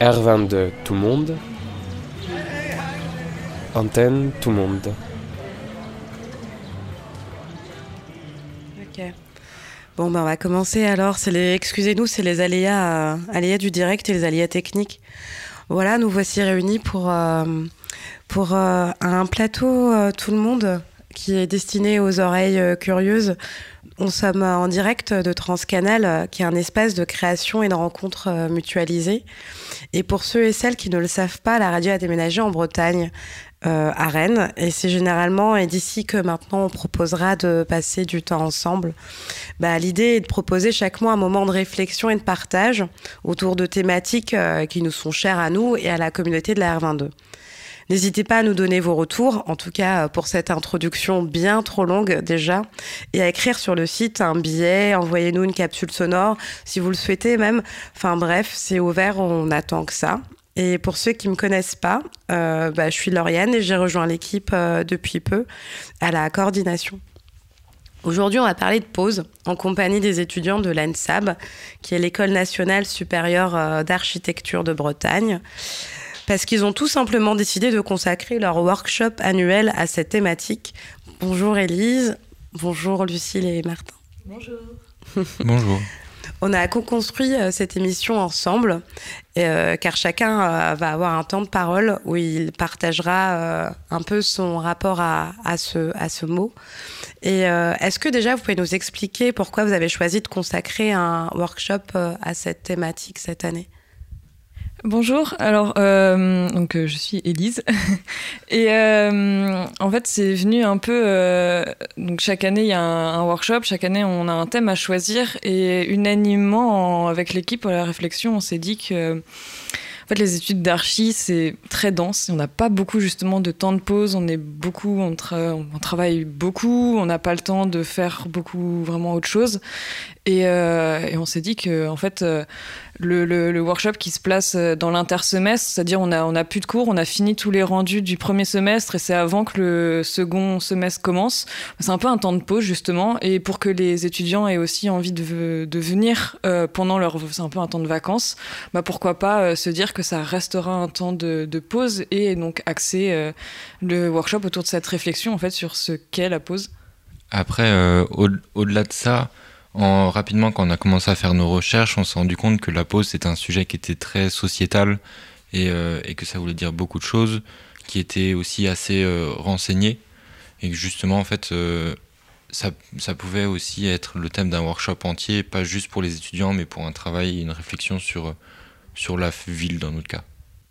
R22 tout le monde. Antenne tout le monde. Ok. Bon, ben on va commencer alors. Excusez-nous, c'est les aléas, euh, aléas du direct et les aléas techniques. Voilà, nous voici réunis pour, euh, euh, un plateau tout le monde qui est destiné aux oreilles curieuses. On sommes en direct de Transcanal, qui est un espace de création et de rencontres mutualisées. Et pour ceux et celles qui ne le savent pas, la radio a déménagé en Bretagne. Euh, à Rennes. Et c'est généralement et d'ici que maintenant on proposera de passer du temps ensemble. Bah, L'idée est de proposer chaque mois un moment de réflexion et de partage autour de thématiques euh, qui nous sont chères à nous et à la communauté de la R22. N'hésitez pas à nous donner vos retours, en tout cas euh, pour cette introduction bien trop longue déjà, et à écrire sur le site un billet, envoyez-nous une capsule sonore si vous le souhaitez même. Enfin bref, c'est ouvert, on attend que ça. Et pour ceux qui ne me connaissent pas, euh, bah, je suis Lauriane et j'ai rejoint l'équipe euh, depuis peu à la coordination. Aujourd'hui, on va parler de pause en compagnie des étudiants de l'ANSAB, qui est l'École nationale supérieure d'architecture de Bretagne, parce qu'ils ont tout simplement décidé de consacrer leur workshop annuel à cette thématique. Bonjour Élise, bonjour Lucille et Martin. Bonjour. Bonjour. On a co-construit euh, cette émission ensemble, euh, car chacun euh, va avoir un temps de parole où il partagera un peu son rapport à, ce, à ce mot. Et est-ce que déjà vous pouvez nous expliquer pourquoi vous avez choisi de consacrer un workshop à cette thématique cette année? Bonjour, alors euh, donc euh, je suis Élise et euh, en fait c'est venu un peu donc chaque année il y a un, workshop, chaque année on a un thème à choisir et unanimement avec l'équipe à la réflexion on s'est dit que en fait, les études d'archi, c'est très dense. On n'a pas beaucoup justement de temps de pause. On est beaucoup, on, on travaille beaucoup. On n'a pas le temps de faire beaucoup vraiment autre chose. Et, et on s'est dit que en fait, le, workshop qui se place euh, dans l'intersemestre, c'est-à-dire on a, on a plus de cours, on a fini tous les rendus du premier semestre et c'est avant que le second semestre commence. C'est un peu un temps de pause justement et pour que les étudiants aient aussi envie de, venir euh, pendant leur... C'est un peu un temps de vacances, bah pourquoi pas euh, se dire que ça restera un temps de, de pause et donc axer le workshop autour de cette réflexion en fait sur ce qu'est la pause. Après, au-delà de ça, rapidement, quand on a commencé à faire nos recherches, on s'est rendu compte que la pause, c'est un sujet qui était très sociétal euh, et, que ça voulait dire beaucoup de choses, qui était aussi assez euh, renseigné. Et que justement, en fait, euh, ça, ça, pouvait aussi être le thème d'un workshop entier, pas juste pour les étudiants, mais pour un travail et une réflexion sur, sur la ville dans notre cas.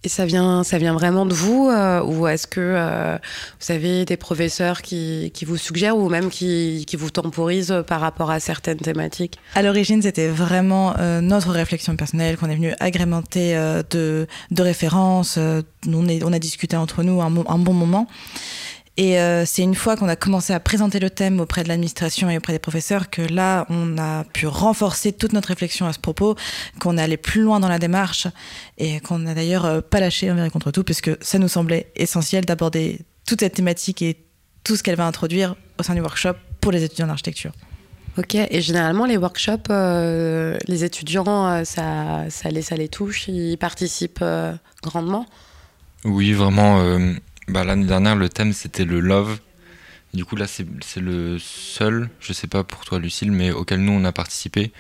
Et ça vient, ça vient vraiment de vous euh, Ou est-ce que euh, vous avez des professeurs qui, qui, vous suggèrent ou même qui, qui, vous temporisent par rapport à certaines thématiques? À l'origine, c'était vraiment euh, notre réflexion personnelle qu'on est venu agrémenter de, de, références. on, est, on, a discuté entre nous un, un bon moment. Et euh, c'est une fois qu'on a commencé à présenter le thème auprès de l'administration et auprès des professeurs que là, on a pu renforcer toute notre réflexion à ce propos, qu'on est allé plus loin dans la démarche et qu'on n'a d'ailleurs euh, pas lâché envers et contre tout, puisque ça nous semblait essentiel d'aborder toute cette thématique et tout ce qu'elle va introduire au sein du workshop pour les étudiants d'architecture. Ok, et généralement les workshops, euh, les étudiants, ça, ça, les, ça les touche, ils participent grandement? Oui, vraiment bah, L'année dernière, le thème c'était le love. Du coup, là, c'est le seul, je sais pas pour toi, Lucille, mais auquel nous on a participé.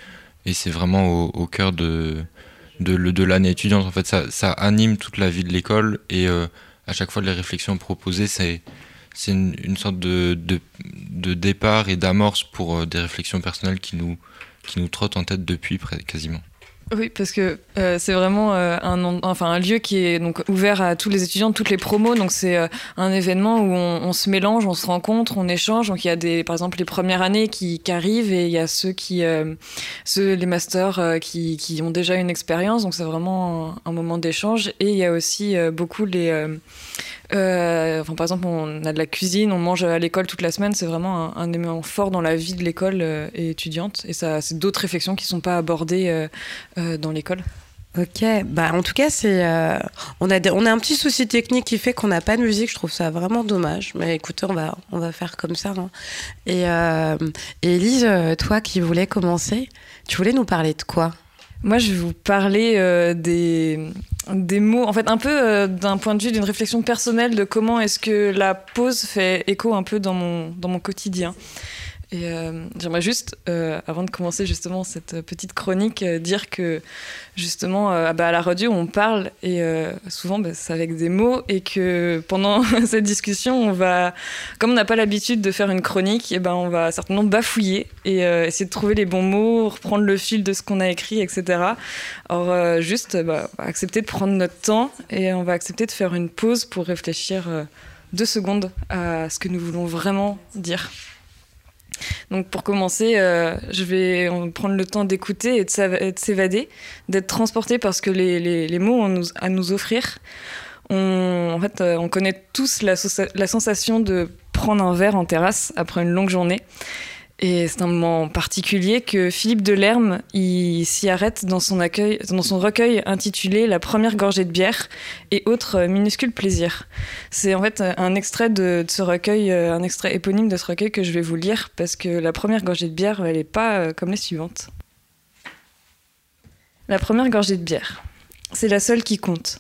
Et c'est vraiment au, cœur de, de, l'année étudiante. En fait, ça, ça, anime toute la vie de l'école et euh, à chaque fois, les réflexions proposées, c'est une, sorte de, de, de départ et d'amorce pour euh, des réflexions personnelles qui nous, qui nous trottent en tête depuis quasiment. Oui, parce que euh, c'est vraiment euh, un, enfin, un lieu qui est donc ouvert à tous les étudiants, toutes les promos. Donc c'est euh, un événement où on, se mélange, on se rencontre, on échange. Donc il y a des, par exemple les premières années qui, qui arrivent et il y a ceux qui, ceux les masters qui, qui, ont déjà une expérience. Donc c'est vraiment un, un moment d'échange. Et il y a aussi beaucoup les euh, enfin, par exemple, on a de la cuisine, on mange à l'école toute la semaine. C'est vraiment un, élément fort dans la vie de l'école euh, et étudiante. Et ça, c'est d'autres réflexions qui ne sont pas abordées euh, dans l'école. Ok, bah en tout cas c'est on a on a un petit souci technique qui fait qu'on n'a pas de musique. Je trouve ça vraiment dommage. Mais écoutez, on va on va faire comme ça. Hein. Et, et toi qui voulais commencer, tu voulais nous parler de quoi? Moi, je vais vous parler euh, des, mots, en fait, un peu euh, d'un point de vue d'une réflexion personnelle de comment est-ce que la pause fait écho un peu dans mon, dans mon quotidien. Et euh, j'aimerais juste, euh, avant de commencer justement cette petite chronique, euh, dire que justement euh, bah, à la radio on parle et souvent bah, c'est avec des mots et que pendant cette discussion on va, comme on n'a pas l'habitude de faire une chronique, et ben on va certainement bafouiller et essayer de trouver les bons mots, reprendre le fil de ce qu'on a écrit, etc. Euh, juste bah, accepter de prendre notre temps et on va accepter de faire une pause pour réfléchir deux secondes à ce que nous voulons vraiment dire. Donc pour commencer, euh, je vais prendre le temps d'écouter et de s'évader, d'être transporté par ce que les, mots ont à nous offrir. On, en fait, euh, on connaît tous la sensation de prendre un verre en terrasse après une longue journée. Et c'est un moment particulier que Philippe Delerme s'y arrête dans son, recueil intitulé La première gorgée de bière et autres euh, minuscules plaisirs. C'est en fait un extrait de, de ce recueil, euh, un extrait éponyme de ce recueil que je vais vous lire parce que la première gorgée de bière, elle n'est pas euh, comme les suivantes. La première gorgée de bière, c'est la seule qui compte.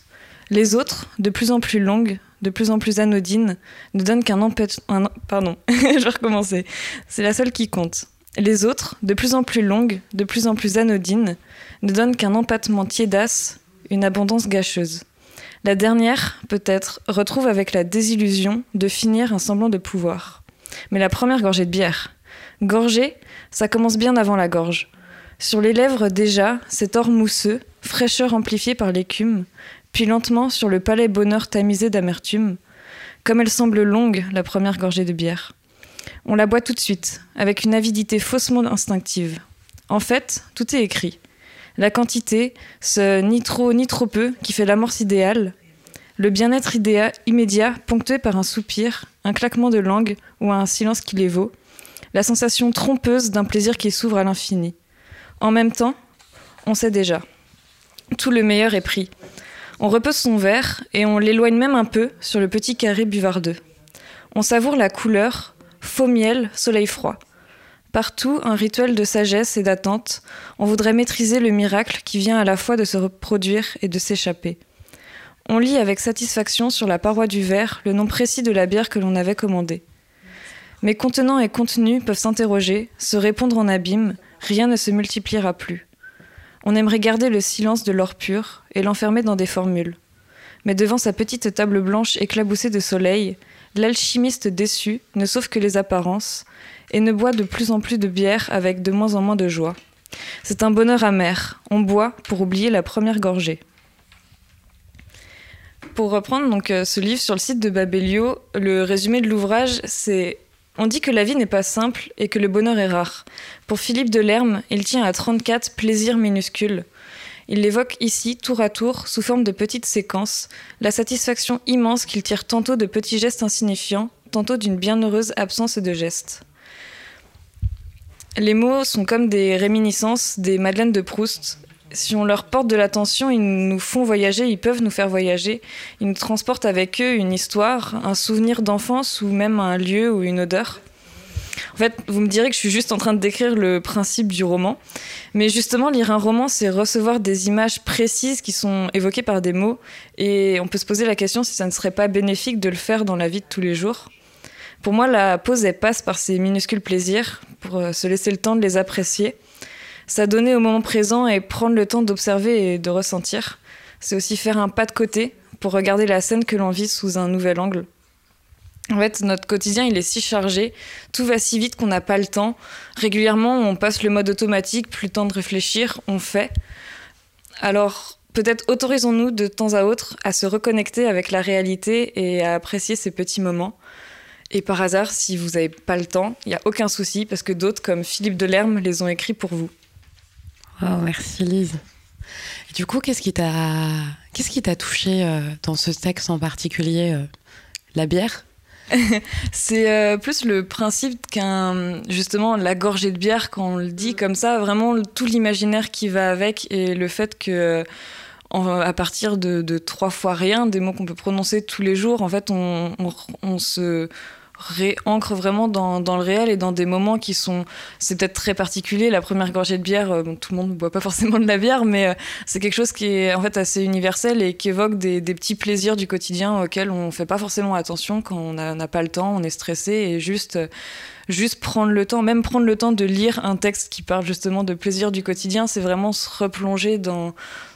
Les autres, de plus en plus longues, de plus en plus anodines, ne donnent qu'un empêche... Pardon, je recommencer. C'est la seule qui compte. Les autres, de plus en plus longues, de plus en plus anodines, ne donnent qu'un empattement tiédasse, une abondance gâcheuse. La dernière, peut-être, retrouve avec la désillusion de finir un semblant de pouvoir. Mais la première gorgée de bière. Gorgée, ça commence bien avant la gorge. Sur les lèvres déjà, cet or mousseux, fraîcheur amplifiée par l'écume, lentement sur le palais bonheur tamisé d'amertume. Comme elle semble longue, la première gorgée de bière. On la boit tout de suite, avec une avidité faussement instinctive. En fait, tout est écrit. La quantité, ce ni trop ni trop peu qui fait l'amorce idéale, le bien-être idéa- immédiat ponctué par un soupir, un claquement de langue ou un silence qui les vaut, la sensation trompeuse d'un plaisir qui s'ouvre à l'infini. En même temps, on sait déjà. Tout le meilleur est pris. On repose son verre et on l'éloigne même un peu sur le petit carré buvardeux. On savoure la couleur, faux miel, soleil froid. Partout, un rituel de sagesse et d'attente. On voudrait maîtriser le miracle qui vient à la fois de se reproduire et de s'échapper. On lit avec satisfaction sur la paroi du verre le nom précis de la bière que l'on avait commandée. Mais contenant et contenu peuvent s'interroger, se répondre en abîme, rien ne se multipliera plus. On aimerait garder le silence de l'or pur et l'enfermer dans des formules. Mais devant sa petite table blanche éclaboussée de soleil, l'alchimiste déçu ne sauve que les apparences et ne boit de plus en plus de bière avec de moins en moins de joie. C'est un bonheur amer. On boit pour oublier la première gorgée. Pour reprendre donc euh, ce livre sur le site de Babelio, le résumé de l'ouvrage, c'est on dit que la vie n'est pas simple et que le bonheur est rare. Pour Philippe Delerme, il tient à 34 plaisirs minuscules. Il l'évoque ici, tour à tour, sous forme de petites séquences, la satisfaction immense qu'il tire tantôt de petits gestes insignifiants, tantôt d'une bienheureuse absence de gestes. Les mots sont comme des réminiscences, des Madeleines de Proust. Si on leur porte de l'attention, ils nous font voyager, ils peuvent nous faire voyager. Ils nous transportent avec eux une histoire, un souvenir d'enfance ou même un lieu ou une odeur. En fait, vous me direz que je suis juste en train de décrire le principe du roman. Mais justement, lire un roman, c'est recevoir des images précises qui sont évoquées par des mots. Et on peut se poser la question si ça ne serait pas bénéfique de le faire dans la vie de tous les jours. Pour moi, la pause, elle passe par ces minuscules plaisirs, pour euh, se laisser le temps de les apprécier. S'adonner au moment présent et prendre le temps d'observer et de ressentir. C'est aussi faire un pas de côté pour regarder la scène que l'on vit sous un nouvel angle. En fait, notre quotidien, il est si chargé, tout va si vite qu'on n'a pas le temps. Régulièrement, on passe le mode automatique, plus le temps de réfléchir, on fait. Alors, peut-être autorisons-nous de temps à autre à se reconnecter avec la réalité et à apprécier ces petits moments. Et par hasard, si vous n'avez pas le temps, il n'y a aucun souci parce que d'autres, comme Philippe Delerme, les ont écrits pour vous. Wow, merci Lise. Et du coup, qu'est-ce qui t'a qu'est-ce qui t'a touché euh, dans ce texte en particulier euh, La bière? C'est euh, plus le principe qu'un justement la gorgée de bière quand on le dit comme ça, vraiment tout l'imaginaire qui va avec et le fait que en- à partir de, de trois fois rien, des mots qu'on peut prononcer tous les jours, en fait, on, on- on se réancre vraiment dans, le réel et dans des moments qui sont. C'est peut-être très particulier. La première gorgée de bière, euh, tout le monde ne boit pas forcément de la bière, mais euh, c'est quelque chose qui est en fait assez universel et qui évoque des, petits plaisirs du quotidien auxquels on ne fait pas forcément attention quand on n'a pas le temps, on est stressé et juste. juste prendre le temps, même prendre le temps de lire un texte qui parle justement de plaisir du quotidien, c'est vraiment se replonger dans,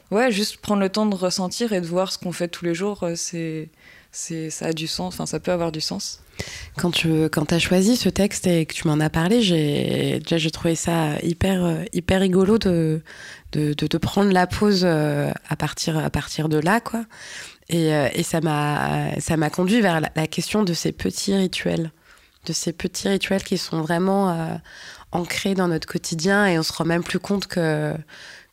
ouais, juste prendre le temps de ressentir et de voir ce qu'on fait tous les jours, c'est, c'est, ça a du sens, enfin, ça peut avoir du sens. Quand tu quand as choisi ce texte et que tu m'en as parlé, j'ai déjà j'ai trouvé ça hyper hyper rigolo de de, de, prendre la pause à partir à partir de là quoi. Et, et ça m'a ça m'a conduit vers la, question de ces petits rituels, de ces petits rituels qui sont vraiment euh, ancrés dans notre quotidien et on se rend même plus compte que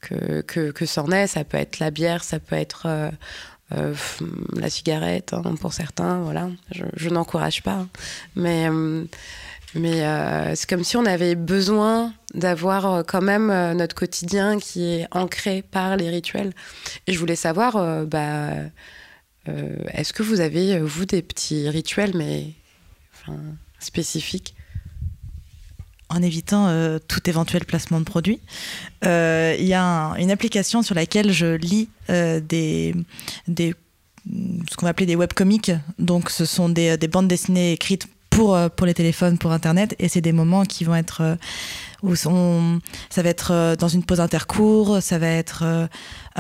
que, que, que c'en est. Ça peut être la bière, ça peut être euh, euh, la cigarette hein, pour certains. Voilà, je, n'encourage pas, hein. mais euh, mais euh, c'est comme si on avait besoin d'avoir quand même notre quotidien qui est ancré par les rituels. Et je voulais savoir, bah, est-ce que vous avez vous des petits rituels, mais spécifiques? En évitant euh, tout éventuel placement de produit. Il euh, y a un, une application sur laquelle je lis euh, ce qu'on va appeler des webcomics. Donc, ce sont des, des, bandes dessinées écrites pour, pour les téléphones, pour Internet. Et c'est des moments qui vont être. où ça va être dans une pause intercours, ça va être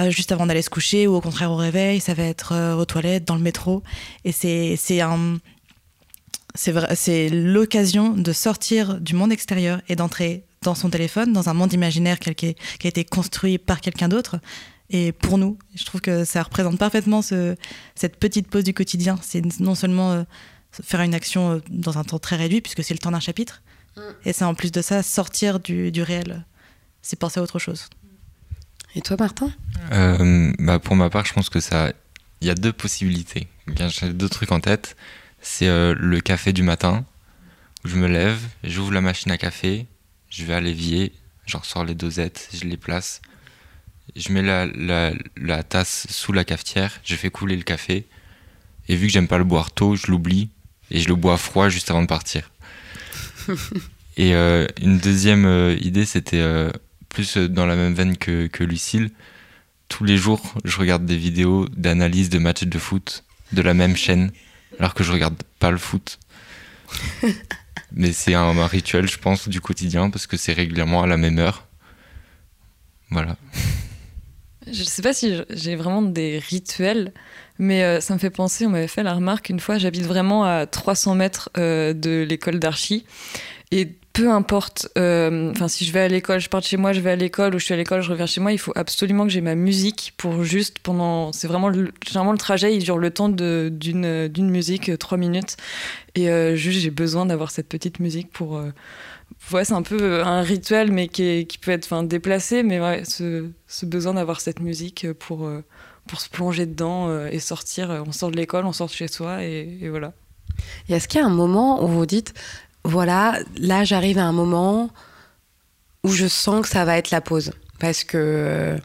juste avant d'aller se coucher, ou au contraire au réveil, ça va être aux toilettes, dans le métro. Et c'est un c'est l'occasion de sortir du monde extérieur et d'entrer dans son téléphone, dans un monde imaginaire qui, qui a été construit par quelqu'un d'autre. Et pour nous, je trouve que ça représente parfaitement ce, cette petite pause du quotidien. C'est non seulement euh, faire une action euh, dans un temps très réduit, puisque c'est le temps d'un chapitre, mm. et c'est en plus de ça sortir du, du réel. C'est penser à autre chose. Et toi, Martin? Euh, bah Pour ma part, je pense que ça. Il y a deux possibilités. J'ai deux trucs en tête c'est euh, le café du matin. Où je me lève, j'ouvre la machine à café, je vais à l'évier, j'en sors les dosettes, je les place. Je mets la, la, la, tasse sous la cafetière, je fais couler le café. Et vu que j'aime pas le boire tôt, je l'oublie et je le bois froid juste avant de partir. et euh, une deuxième euh, idée, c'était euh, plus dans la même veine que, que Lucille. Tous les jours, je regarde des vidéos d'analyse de matchs de foot de la même chaîne alors que je regarde pas le foot. Mais c'est un, un, rituel, je pense, du quotidien parce que c'est régulièrement à la même heure. Voilà. Je sais pas si j'ai vraiment des rituels, mais euh, ça me fait penser, on m'avait fait la remarque une fois, j'habite vraiment à 300 mètres euh, de l'école d'archi. Et peu importe, euh, enfin si je vais à l'école, je pars de chez moi, je vais à l'école ou je suis à l'école, je reviens chez moi, il faut absolument que j'ai ma musique pour juste pendant, c'est vraiment le, le trajet, il dure le temps d'une musique, euh, trois minutes, et euh, juste j'ai besoin d'avoir cette petite musique pour, euh, c'est un peu un rituel mais qui, est, qui peut être déplacé, mais ouais ce, ce besoin d'avoir cette musique pour pour se plonger dedans et sortir, on sort de l'école, on sort de chez soi et, et voilà. Et est-ce qu'il y a un moment où vous dites voilà, là j'arrive à un moment où je sens que ça va être la pause. Parce que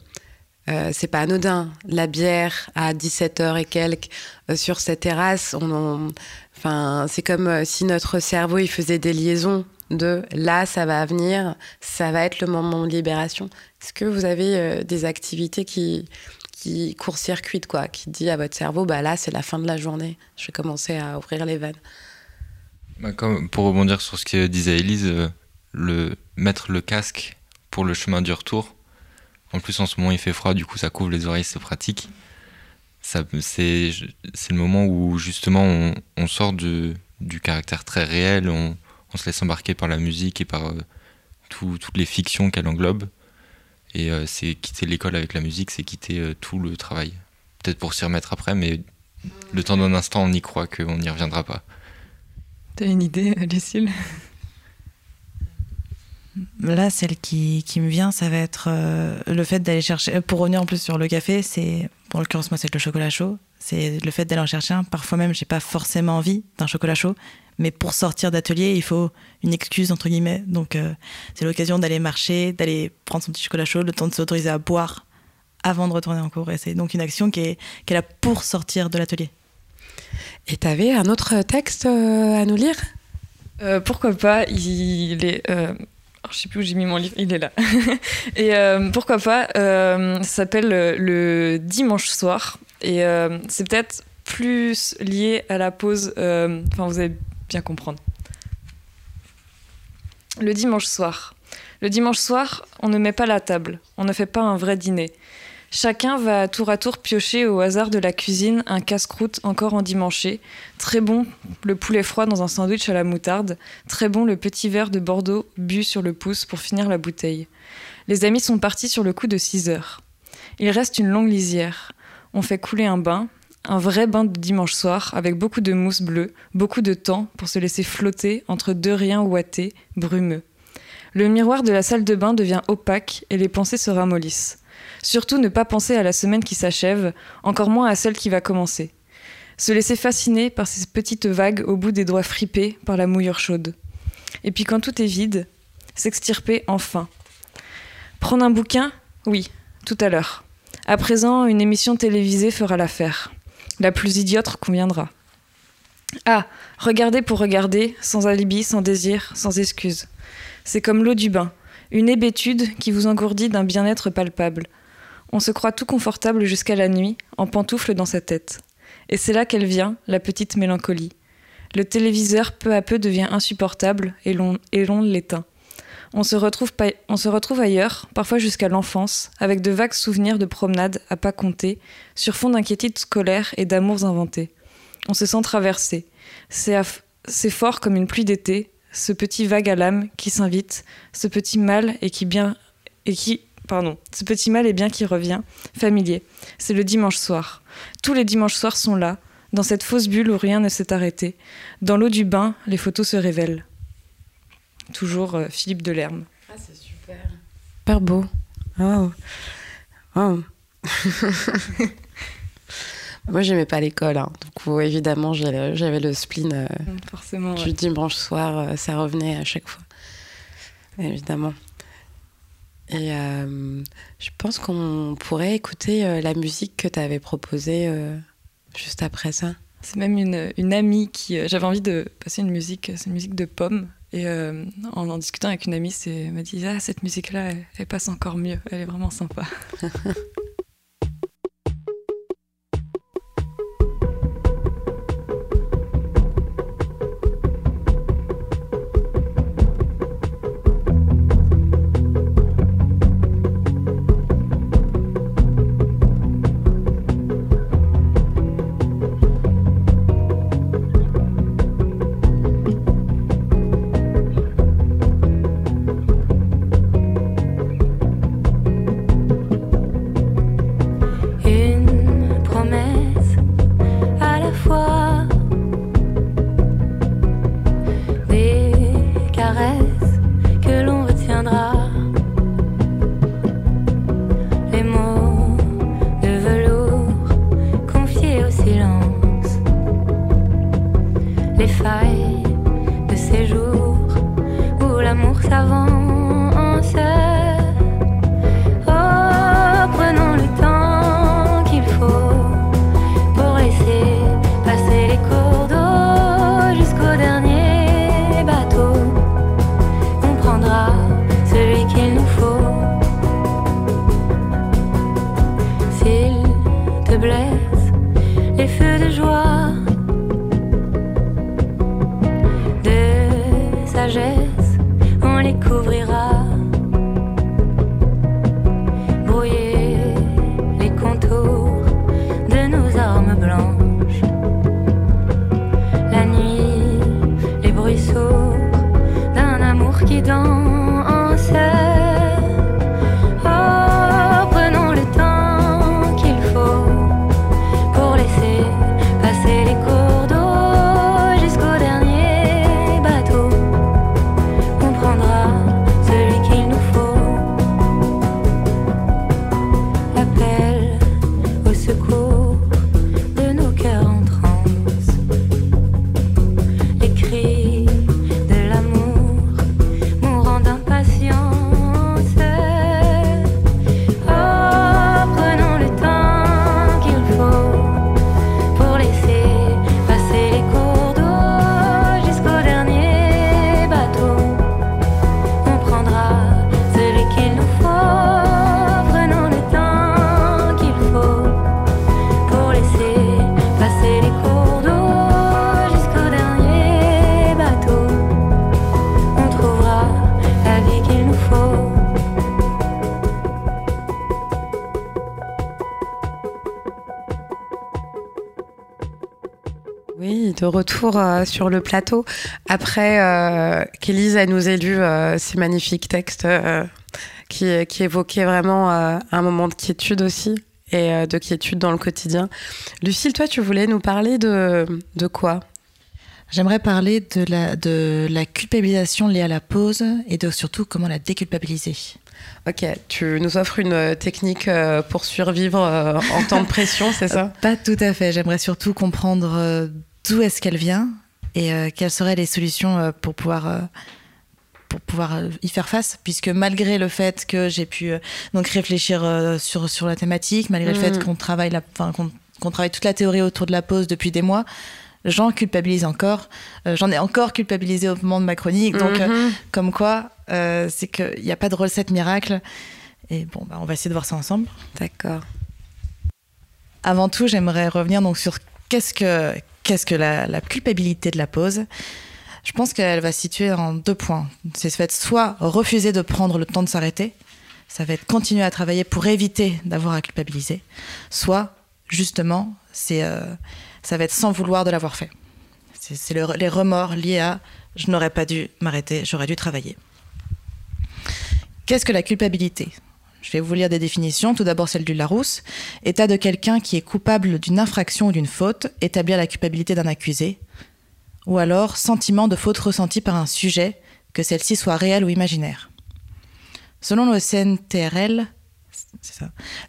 euh, c'est pas anodin. La bière à 17h et quelques euh, sur cette terrasse, enfin, c'est comme euh, si notre cerveau il faisait des liaisons de là ça va venir, ça va être le moment de libération. Est-ce que vous avez euh, des activités qui, qui court-circuitent, quoi, qui dit à votre cerveau, bah là c'est la fin de la journée, je vais commencer à ouvrir les vannes? Bah, pour rebondir sur ce que disait Elise, euh, le, mettre le casque pour le chemin du retour. En plus, en ce moment, il fait froid, du coup, ça couvre les oreilles, c'est pratique. C'est le moment où, justement, on, sort du caractère très réel, on, se laisse embarquer par la musique et par euh, tout, toutes les fictions qu'elle englobe. Et euh, c'est quitter l'école avec la musique, c'est quitter tout le travail. Peut-être pour s'y remettre après, mais le temps d'un instant, on y croit qu'on n'y reviendra pas. T'as une idée, Lucille Là, celle qui, me vient, ça va être euh, le fait d'aller chercher. Pour revenir en plus sur le café, c'est. Pour l'occurrence, moi, c'est le chocolat chaud. C'est le fait d'aller en chercher un. Parfois même, j'ai pas forcément envie d'un chocolat chaud. Mais pour sortir d'atelier, il faut une excuse, entre guillemets. Donc, euh, c'est l'occasion d'aller marcher, d'aller prendre son petit chocolat chaud, le temps de s'autoriser à boire avant de retourner en cours. Et c'est donc une action qui est, pour sortir de l'atelier. Et t'avais un autre texte euh, à nous lire? Euh, Pourquoi pas Il est. Euh, je sais plus où j'ai mis mon livre, il est là. et euh, pourquoi pas Ça s'appelle Le dimanche soir. Et c'est peut-être plus lié à la pause. Enfin, vous allez bien comprendre. Le dimanche soir. Le dimanche soir, on ne met pas la table, on ne fait pas un vrai dîner. Chacun va tour à tour piocher au hasard de la cuisine un casse-croûte encore endimanché. Très bon le poulet froid dans un sandwich à la moutarde. Très bon le petit verre de Bordeaux bu sur le pouce pour finir la bouteille. Les amis sont partis sur le coup de 6 heures. Il reste une longue lisière. On fait couler un bain, un vrai bain de dimanche soir avec beaucoup de mousse bleue, beaucoup de temps pour se laisser flotter entre deux riens ouatés, brumeux. Le miroir de la salle de bain devient opaque et les pensées se ramollissent. Surtout ne pas penser à la semaine qui s'achève, encore moins à celle qui va commencer. Se laisser fasciner par ces petites vagues au bout des doigts fripés par la mouillure chaude. Et puis quand tout est vide, s'extirper enfin. Prendre un bouquin? Oui, tout à l'heure. À présent, une émission télévisée fera l'affaire. La plus idiote conviendra. Ah, regarder pour regarder, sans alibi, sans désir, sans excuse. C'est comme l'eau du bain, une hébétude qui vous engourdit d'un bien-être palpable, on se croit tout confortable jusqu'à la nuit, en pantoufle dans sa tête. Et c'est là qu'elle vient, la petite mélancolie. Le téléviseur peu à peu devient insupportable et l'on, l'éteint. On se, retrouve on se retrouve ailleurs, parfois jusqu'à l'enfance, avec de vagues souvenirs de promenades à pas compter, sur fond d'inquiétudes scolaires et d'amours inventés. On se sent traversé. C'est, c'est fort comme une pluie d'été, ce petit vague à l'âme qui s'invite, ce petit mal et qui bien et qui pardon, ce petit mal est bien qui revient, familier. C'est le dimanche soir. Tous les dimanches soirs sont là, dans cette fausse bulle où rien ne s'est arrêté. Dans l'eau du bain, les photos se révèlent. Toujours euh, Philippe Delerme. Ah, c'est super. Super beau. Oh. Oh. Moi, j'aimais pas l'école, hein. donc évidemment, j'avais le, spleen euh, Forcément, du dimanche soir, euh, ça revenait à chaque fois. Évidemment. Et euh, je pense qu'on pourrait écouter euh, la musique que tu avais proposée euh, juste après ça. C'est même une, une, amie qui. J'avais envie de passer une musique, c'est une musique de pomme. Et en en discutant avec une amie, elle m'a dit Ah, cette musique-là, elle passe encore mieux. Elle est vraiment sympa. Retour euh, sur le plateau. Après euh, qu'Élise nous ait lu euh, ces magnifiques textes euh, qui, qui évoquaient vraiment un moment de quiétude aussi et de quiétude dans le quotidien. Lucille, toi, tu voulais nous parler de, de quoi? J'aimerais parler de la, de la culpabilisation liée à la pause et de surtout comment la déculpabiliser. Ok, tu nous offres une technique pour survivre en temps de pression, c'est ça? Pas tout à fait. J'aimerais surtout comprendre d'où est-ce qu'elle vient et euh, quelles seraient les solutions euh, pour pouvoir euh, pour pouvoir y faire face, puisque malgré le fait que j'ai pu donc réfléchir sur sur la thématique, malgré le Mm. fait qu'on travaille la, qu'on travaille toute la théorie autour de la pause depuis des mois, j'en culpabilise encore. J'en ai encore culpabilisé au moment de ma chronique, donc Mhm. comme quoi c'est qu'il n'y a pas de recette miracle. Et bon, bah, on va essayer de voir ça ensemble. D'accord. Avant tout, j'aimerais revenir donc sur qu'est-ce que, qu'est-ce que la, culpabilité de la pause. Je pense qu'elle va se situer en deux points. C'est fait soit refuser de prendre le temps de s'arrêter, ça va être continuer à travailler pour éviter d'avoir à culpabiliser, soit justement, euh, ça va être sans vouloir de l'avoir fait. C'est, c'est le- les remords liés à je n'aurais pas dû m'arrêter, j'aurais dû travailler. Qu'est-ce que la culpabilité? Je vais vous lire des définitions. Tout d'abord celle du Larousse. État de quelqu'un qui est coupable d'une infraction ou d'une faute, établir la culpabilité d'un accusé. Ou alors sentiment de faute ressenti par un sujet, que celle-ci soit réelle ou imaginaire. Selon le CNTRL,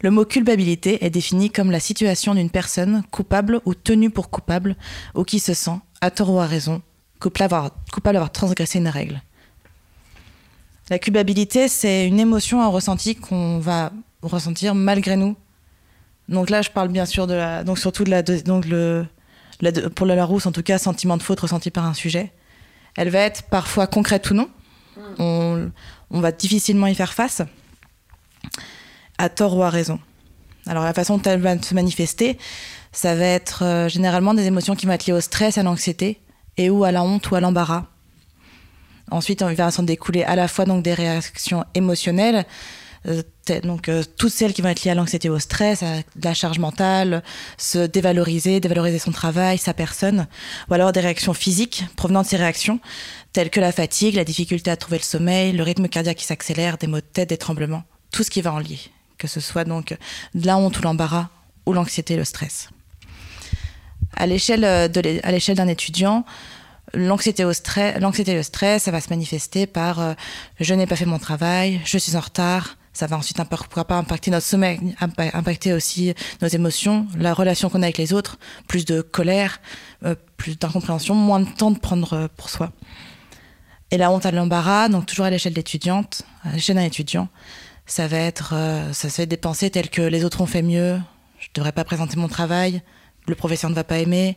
le mot culpabilité est défini comme la situation d'une personne coupable ou tenue pour coupable, ou qui se sent, à tort ou à raison, coupable d'avoir transgressé une règle. La culpabilité, c'est une émotion, un ressenti qu'on va ressentir malgré nous. Donc là, je parle bien sûr de la, donc surtout de la, de- donc le, la- de- pour la Larousse, en tout cas, sentiment de faute ressenti par un sujet. Elle va être parfois concrète ou non. On, on va difficilement y faire face, à tort ou à raison. Alors la façon dont elle va se manifester, ça va être euh, généralement des émotions qui vont être liées au stress, à l'anxiété, et ou à la honte ou à l'embarras. Ensuite, on va s'en découler à la fois donc des réactions émotionnelles, euh, donc euh, toutes celles qui vont être liées à l'anxiété, au stress, à la charge mentale, se dévaloriser, dévaloriser son travail, sa personne, ou alors des réactions physiques provenant de ces réactions, telles que la fatigue, la difficulté à trouver le sommeil, le rythme cardiaque qui s'accélère, des maux de tête, des tremblements, tout ce qui va en lier, que ce soit donc de la honte ou l'embarras, ou l'anxiété le stress. À l'échelle euh, d'un étudiant, l'anxiété au stress, l'anxiété et le stress, ça va se manifester par euh, je n'ai pas fait mon travail, je suis en retard. Ça va ensuite pourquoi pas impacter notre sommeil, impa- impacter aussi nos émotions, la relation qu'on a avec les autres, plus de colère, euh, plus d'incompréhension, moins de temps de prendre euh, pour soi. Et la honte à l'embarras, donc toujours à l'échelle d'étudiante, à l'échelle d'un étudiant, ça va être, ça se fait des pensées telles que les autres ont fait mieux, je devrais pas présenter mon travail, le professeur ne va pas aimer,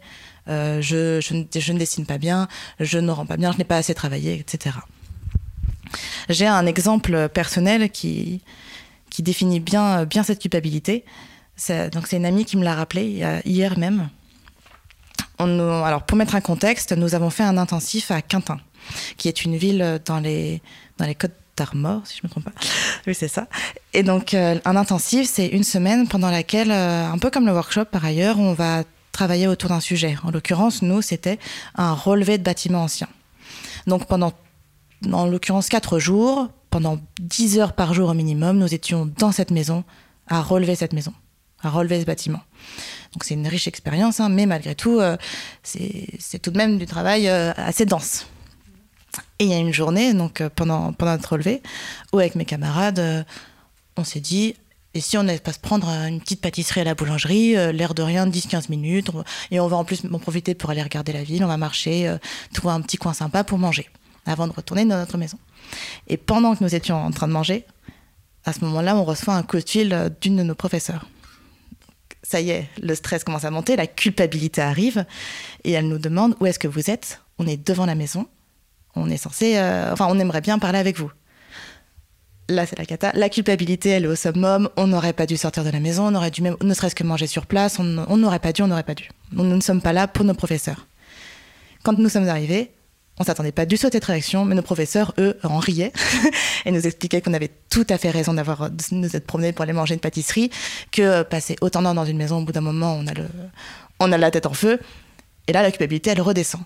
euh, je, ne, dessine pas bien, je ne rends pas bien, je n'ai pas assez travaillé, etc. J'ai un exemple personnel qui, définit bien, cette culpabilité. Donc c'est une amie qui me l'a rappelé hier même. Alors pour mettre un contexte, nous avons fait un intensif à Quintin, qui est une ville dans les, dans les Côtes d'Armor, si je ne me trompe pas. Oui, c'est ça. Et donc, euh, un intensif, c'est une semaine pendant laquelle, euh, un peu comme le workshop par ailleurs, on va travailler autour d'un sujet. En l'occurrence, nous, c'était un relevé de bâtiments anciens. Donc, pendant, en l'occurrence, quatre jours, pendant 10 heures par jour au minimum, nous étions dans cette maison à relever cette maison, à relever ce bâtiment. Donc, c'est une riche expérience, hein, mais malgré tout, euh, c'est tout de même du travail euh, assez dense. Et il y a une journée, donc euh, pendant, pendant notre relevé, où avec mes camarades, on s'est dit, et si on n'allait pas se prendre une petite pâtisserie à la boulangerie, euh, l'air de rien, 10-15 minutes, et on va en plus en profiter pour aller regarder la ville, on va marcher, euh, trouver un petit coin sympa pour manger, avant de retourner dans notre maison. Et pendant que nous étions en train de manger, à ce moment-là, on reçoit un coup de fil d'une de nos professeurs. Ça y est, le stress commence à monter, la culpabilité arrive, et elle nous demande où est-ce que vous êtes? On est devant la maison, on est censé, euh, enfin, on aimerait bien parler avec vous. Là, c'est la cata. La culpabilité, elle est au summum. On n'aurait pas dû sortir de la maison. On aurait dû même, ne serait-ce que manger sur place. On n'aurait pas dû, on n'aurait pas dû. Nous ne sommes pas là pour nos professeurs. Quand nous sommes arrivés, on s'attendait pas du tout à cette réaction, mais nos professeurs, eux, en riaient et nous expliquaient qu'on avait tout à fait raison d'avoir de nous être promenés pour aller manger une pâtisserie, que euh, passer autant d'heures dans une maison, au bout d'un moment, on a le, on a la tête en feu. Et là, la culpabilité, elle redescend.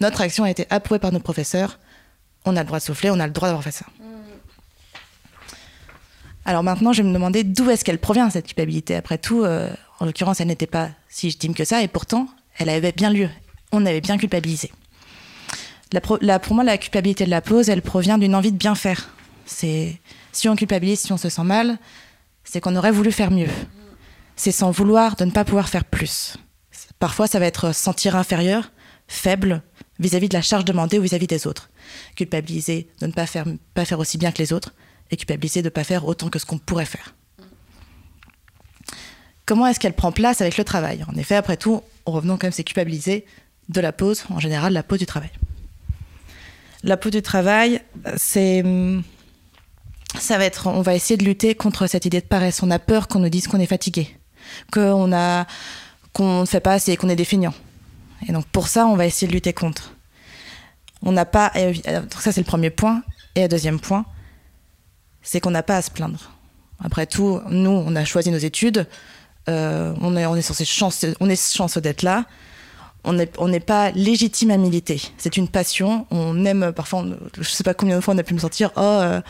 Notre action a été approuvée par nos professeurs. On a le droit de souffler, on a le droit d'avoir fait ça. Alors maintenant, je vais me demander d'où est-ce qu'elle provient, cette culpabilité. Après tout, euh, en l'occurrence, elle n'était pas si légitime que ça, et pourtant, elle avait bien lieu. On avait bien culpabilisé. La pour moi, la culpabilité de la pause, elle provient d'une envie de bien faire. Si on culpabilise, si on se sent mal, c'est qu'on aurait voulu faire mieux. C'est sans vouloir de ne pas pouvoir faire plus. Parfois, ça va être sentir inférieur, faible vis-à-vis de la charge demandée ou vis-à-vis des autres. Culpabiliser de ne pas faire aussi bien que les autres et culpabiliser de ne pas faire autant que ce qu'on pourrait faire. Comment est-ce qu'elle prend place avec le travail? En effet, après tout, revenons quand même, c'est culpabiliser de la pause, en général la pause du travail. La pause du travail, c'est ça va être, on va essayer de lutter contre cette idée de paresse. On a peur qu'on nous dise qu'on est fatigué, qu'on a, qu'on ne fait pas assez, qu'on est des Et donc pour ça, on va essayer de lutter contre. On n'a pas, ça c'est le premier point. Et le deuxième point, c'est qu'on n'a pas à se plaindre. Après tout, nous, on a choisi nos études, euh, on, est, on est chanceux, on est chanceux d'être là. On n'est on pas légitime à militer. C'est une passion. On aime parfois, je sais pas combien de fois on a pu me sentir, oh, euh,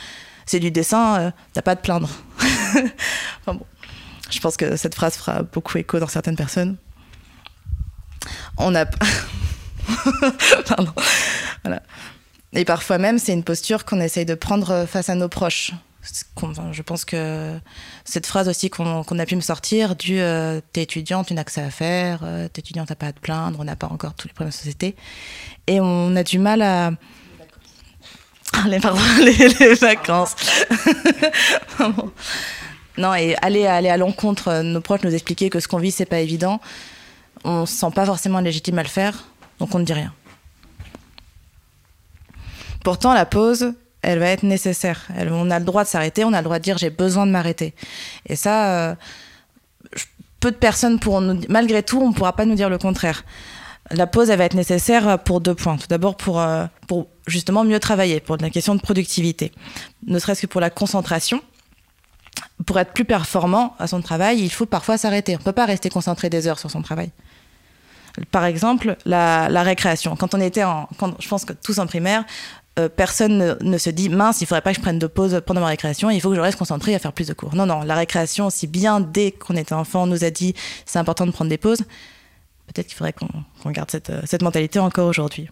c'est du dessin, euh, t'as pas à te plaindre. enfin bon, je pense que cette phrase fera beaucoup écho dans certaines personnes. On a. Pardon. Voilà. Et parfois même, c'est une posture qu'on essaye de prendre face à nos proches. Je pense que cette phrase aussi qu'on a pu me sortir du euh, t'es étudiant, tu n'as que ça à faire, euh, t'es étudiant, t'as pas à te plaindre, on n'a pas encore tous les problèmes de société. Et on a du mal à. Les, pardon, les, vacances. non, et aller, aller à l'encontre, nos proches nous expliquer que ce qu'on vit, c'est pas évident. On se sent pas forcément légitime à le faire, donc on ne dit rien. Pourtant, la pause, elle va être nécessaire. on a le droit de s'arrêter, on a le droit de dire j'ai besoin de m'arrêter. Et ça, euh, peu de personnes pourront nous, malgré tout, on ne pourra pas nous dire le contraire. La pause, elle va être nécessaire pour deux points. Tout d'abord, pour, euh, pour justement mieux travailler, pour la question de productivité. Ne serait-ce que pour la concentration. Pour être plus performant à son travail, il faut parfois s'arrêter. On ne peut pas rester concentré des heures sur son travail. Par exemple, la, récréation. Quand on était en, quand, je pense que tous en primaire, euh, personne ne, se dit mince, il faudrait pas que je prenne de pause pendant ma récréation, il faut que je reste concentré à faire plus de cours. Non, non, la récréation, si bien dès qu'on était enfant, on nous a dit c'est important de prendre des pauses, peut-être qu'il faudrait qu'on garde cette, euh, cette, mentalité encore aujourd'hui.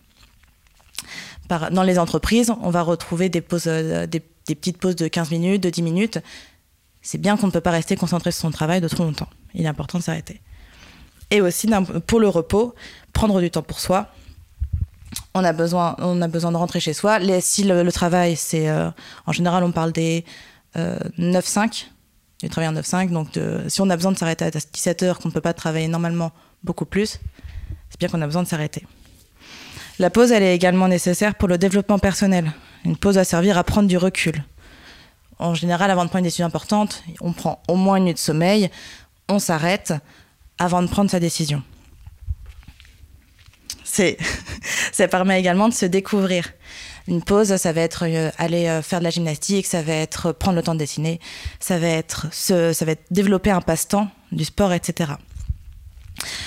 Dans les entreprises, on va retrouver des, pauses, euh, des, des petites pauses de 15 minutes, de 10 minutes. C'est bien qu'on ne peut pas rester concentré sur son travail de trop longtemps. Il est important de s'arrêter. Et aussi, pour le repos, prendre du temps pour soi, on a besoin, on a besoin de rentrer chez soi. Si le, travail, c'est euh, en général, on parle des 9-5, euh, du travail en 9-5. Donc, si on a besoin de s'arrêter à 17 heures, qu'on ne peut pas travailler normalement beaucoup plus, c'est bien qu'on a besoin de s'arrêter. La pause, elle est également nécessaire pour le développement personnel. Une pause va servir à prendre du recul. En général, avant de prendre une décision importante, on prend au moins une nuit de sommeil, on s'arrête avant de prendre sa décision c'est, ça permet également de se découvrir. Une pause, ça va être euh, aller euh, faire de la gymnastique, ça va être prendre le temps de dessiner, ça va être, ça va être développer un passe-temps, du sport, etc.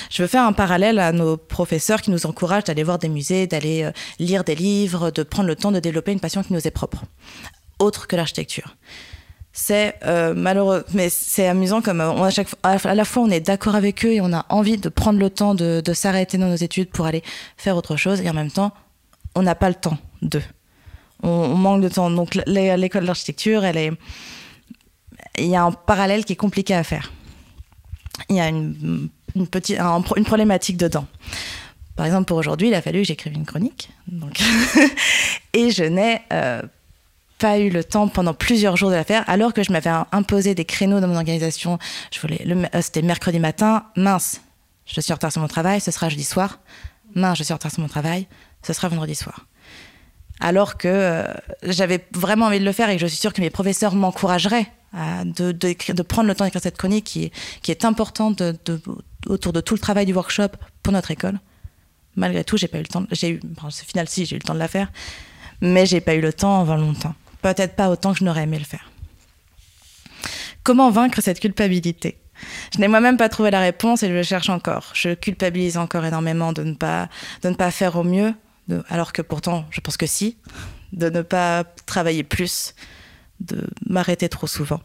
Je veux faire un parallèle à nos professeurs qui nous encouragent d'aller voir des musées, d'aller euh, lire des livres, de prendre le temps de développer une passion qui nous est propre, autre que l'architecture c'est euh, malheureux, mais c'est amusant comme euh, on, à, chaque, à la fois on est d'accord avec eux et on a envie de prendre le temps de, s'arrêter dans nos études pour aller faire autre chose et en même temps on n'a pas le temps de. On, manque de temps. Donc l'école d'architecture, elle est, il y a un parallèle qui est compliqué à faire. Il y a une, une petite, une problématique dedans. Par exemple, pour aujourd'hui, il a fallu que j'écrive une chronique. Donc et je n'ai euh, pas eu le temps pendant plusieurs jours de la faire, alors que je m'avais imposé des créneaux dans mon organisation. Je voulais, euh, c'était mercredi matin, mince, je suis en retard sur mon travail, ce sera jeudi soir. Mince, je suis en retard sur mon travail, ce sera vendredi soir. Alors que euh, j'avais vraiment envie de le faire et je suis sûre que mes professeurs m'encourageraient de, prendre le temps d'écrire cette chronique qui est, importante autour de tout le travail du workshop pour notre école. Malgré tout, j'ai pas eu le temps. J'ai eu, bon, final si, j'ai eu le temps de la faire, mais j'ai pas eu le temps avant longtemps peut-être pas autant que je n'aurais aimé le faire. Comment vaincre cette culpabilité? Je n'ai moi-même pas trouvé la réponse et je le cherche encore. Je culpabilise encore énormément de ne pas, de ne pas faire au mieux, alors que pourtant, je pense que si, de ne pas travailler plus, de m'arrêter trop souvent.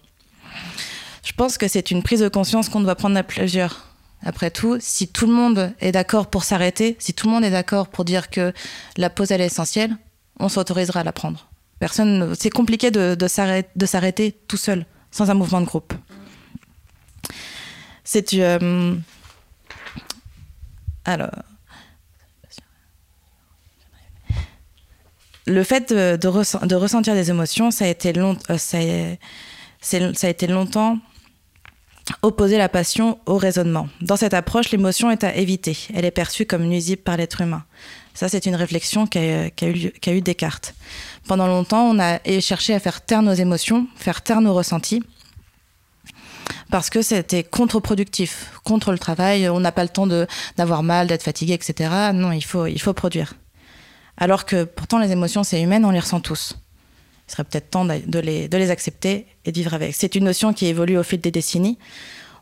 Je pense que c'est une prise de conscience qu'on doit prendre à plusieurs. Après tout, si tout le monde est d'accord pour s'arrêter, si tout le monde est d'accord pour dire que la pause elle est essentielle, on s'autorisera à la prendre. Personne, c'est compliqué de, s'arrêter tout seul, sans un mouvement de groupe. Euh, alors le fait de, ressentir des émotions, ça a été euh, ça, ça a été longtemps opposer la passion au raisonnement. Dans cette approche, l'émotion est à éviter. Elle est perçue comme nuisible par l'être humain. Ça, c'est une réflexion qu'a qu eu, Descartes. Pendant longtemps, on a cherché à faire taire nos émotions, faire taire nos ressentis, parce que c'était contre-productif, contre le travail. On n'a pas le temps d'avoir mal, d'être fatigué, etc. Non, il faut, produire. Alors que pourtant, les émotions, c'est humain, on les ressent tous. Il serait peut-être temps de les, de les accepter et de vivre avec. C'est une notion qui évolue au fil des décennies.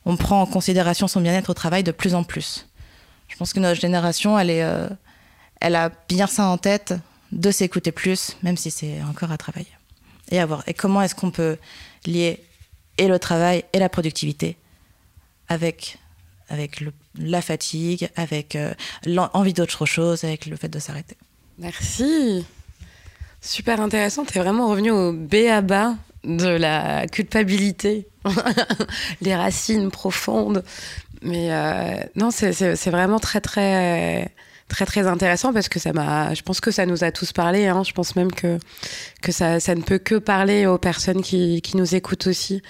On prend en considération son bien-être au travail de plus en plus. Je pense que notre génération, elle, est, euh, elle a bien ça en tête, de s'écouter plus, même si c'est encore à travailler. Et, avoir, et comment est-ce qu'on peut lier et le travail et la productivité avec, avec la fatigue, avec euh, l'envie d'autre chose, avec le fait de s'arrêter. Merci. Super intéressant. Tu es vraiment revenu au B à bas de la culpabilité, les racines profondes. Mais euh, non, c'est vraiment très, très, très, très intéressant parce que ça m'a. Je pense que ça nous a tous parlé. Hein. Je pense même que, que ça, ça ne peut que parler aux personnes qui, qui nous écoutent aussi.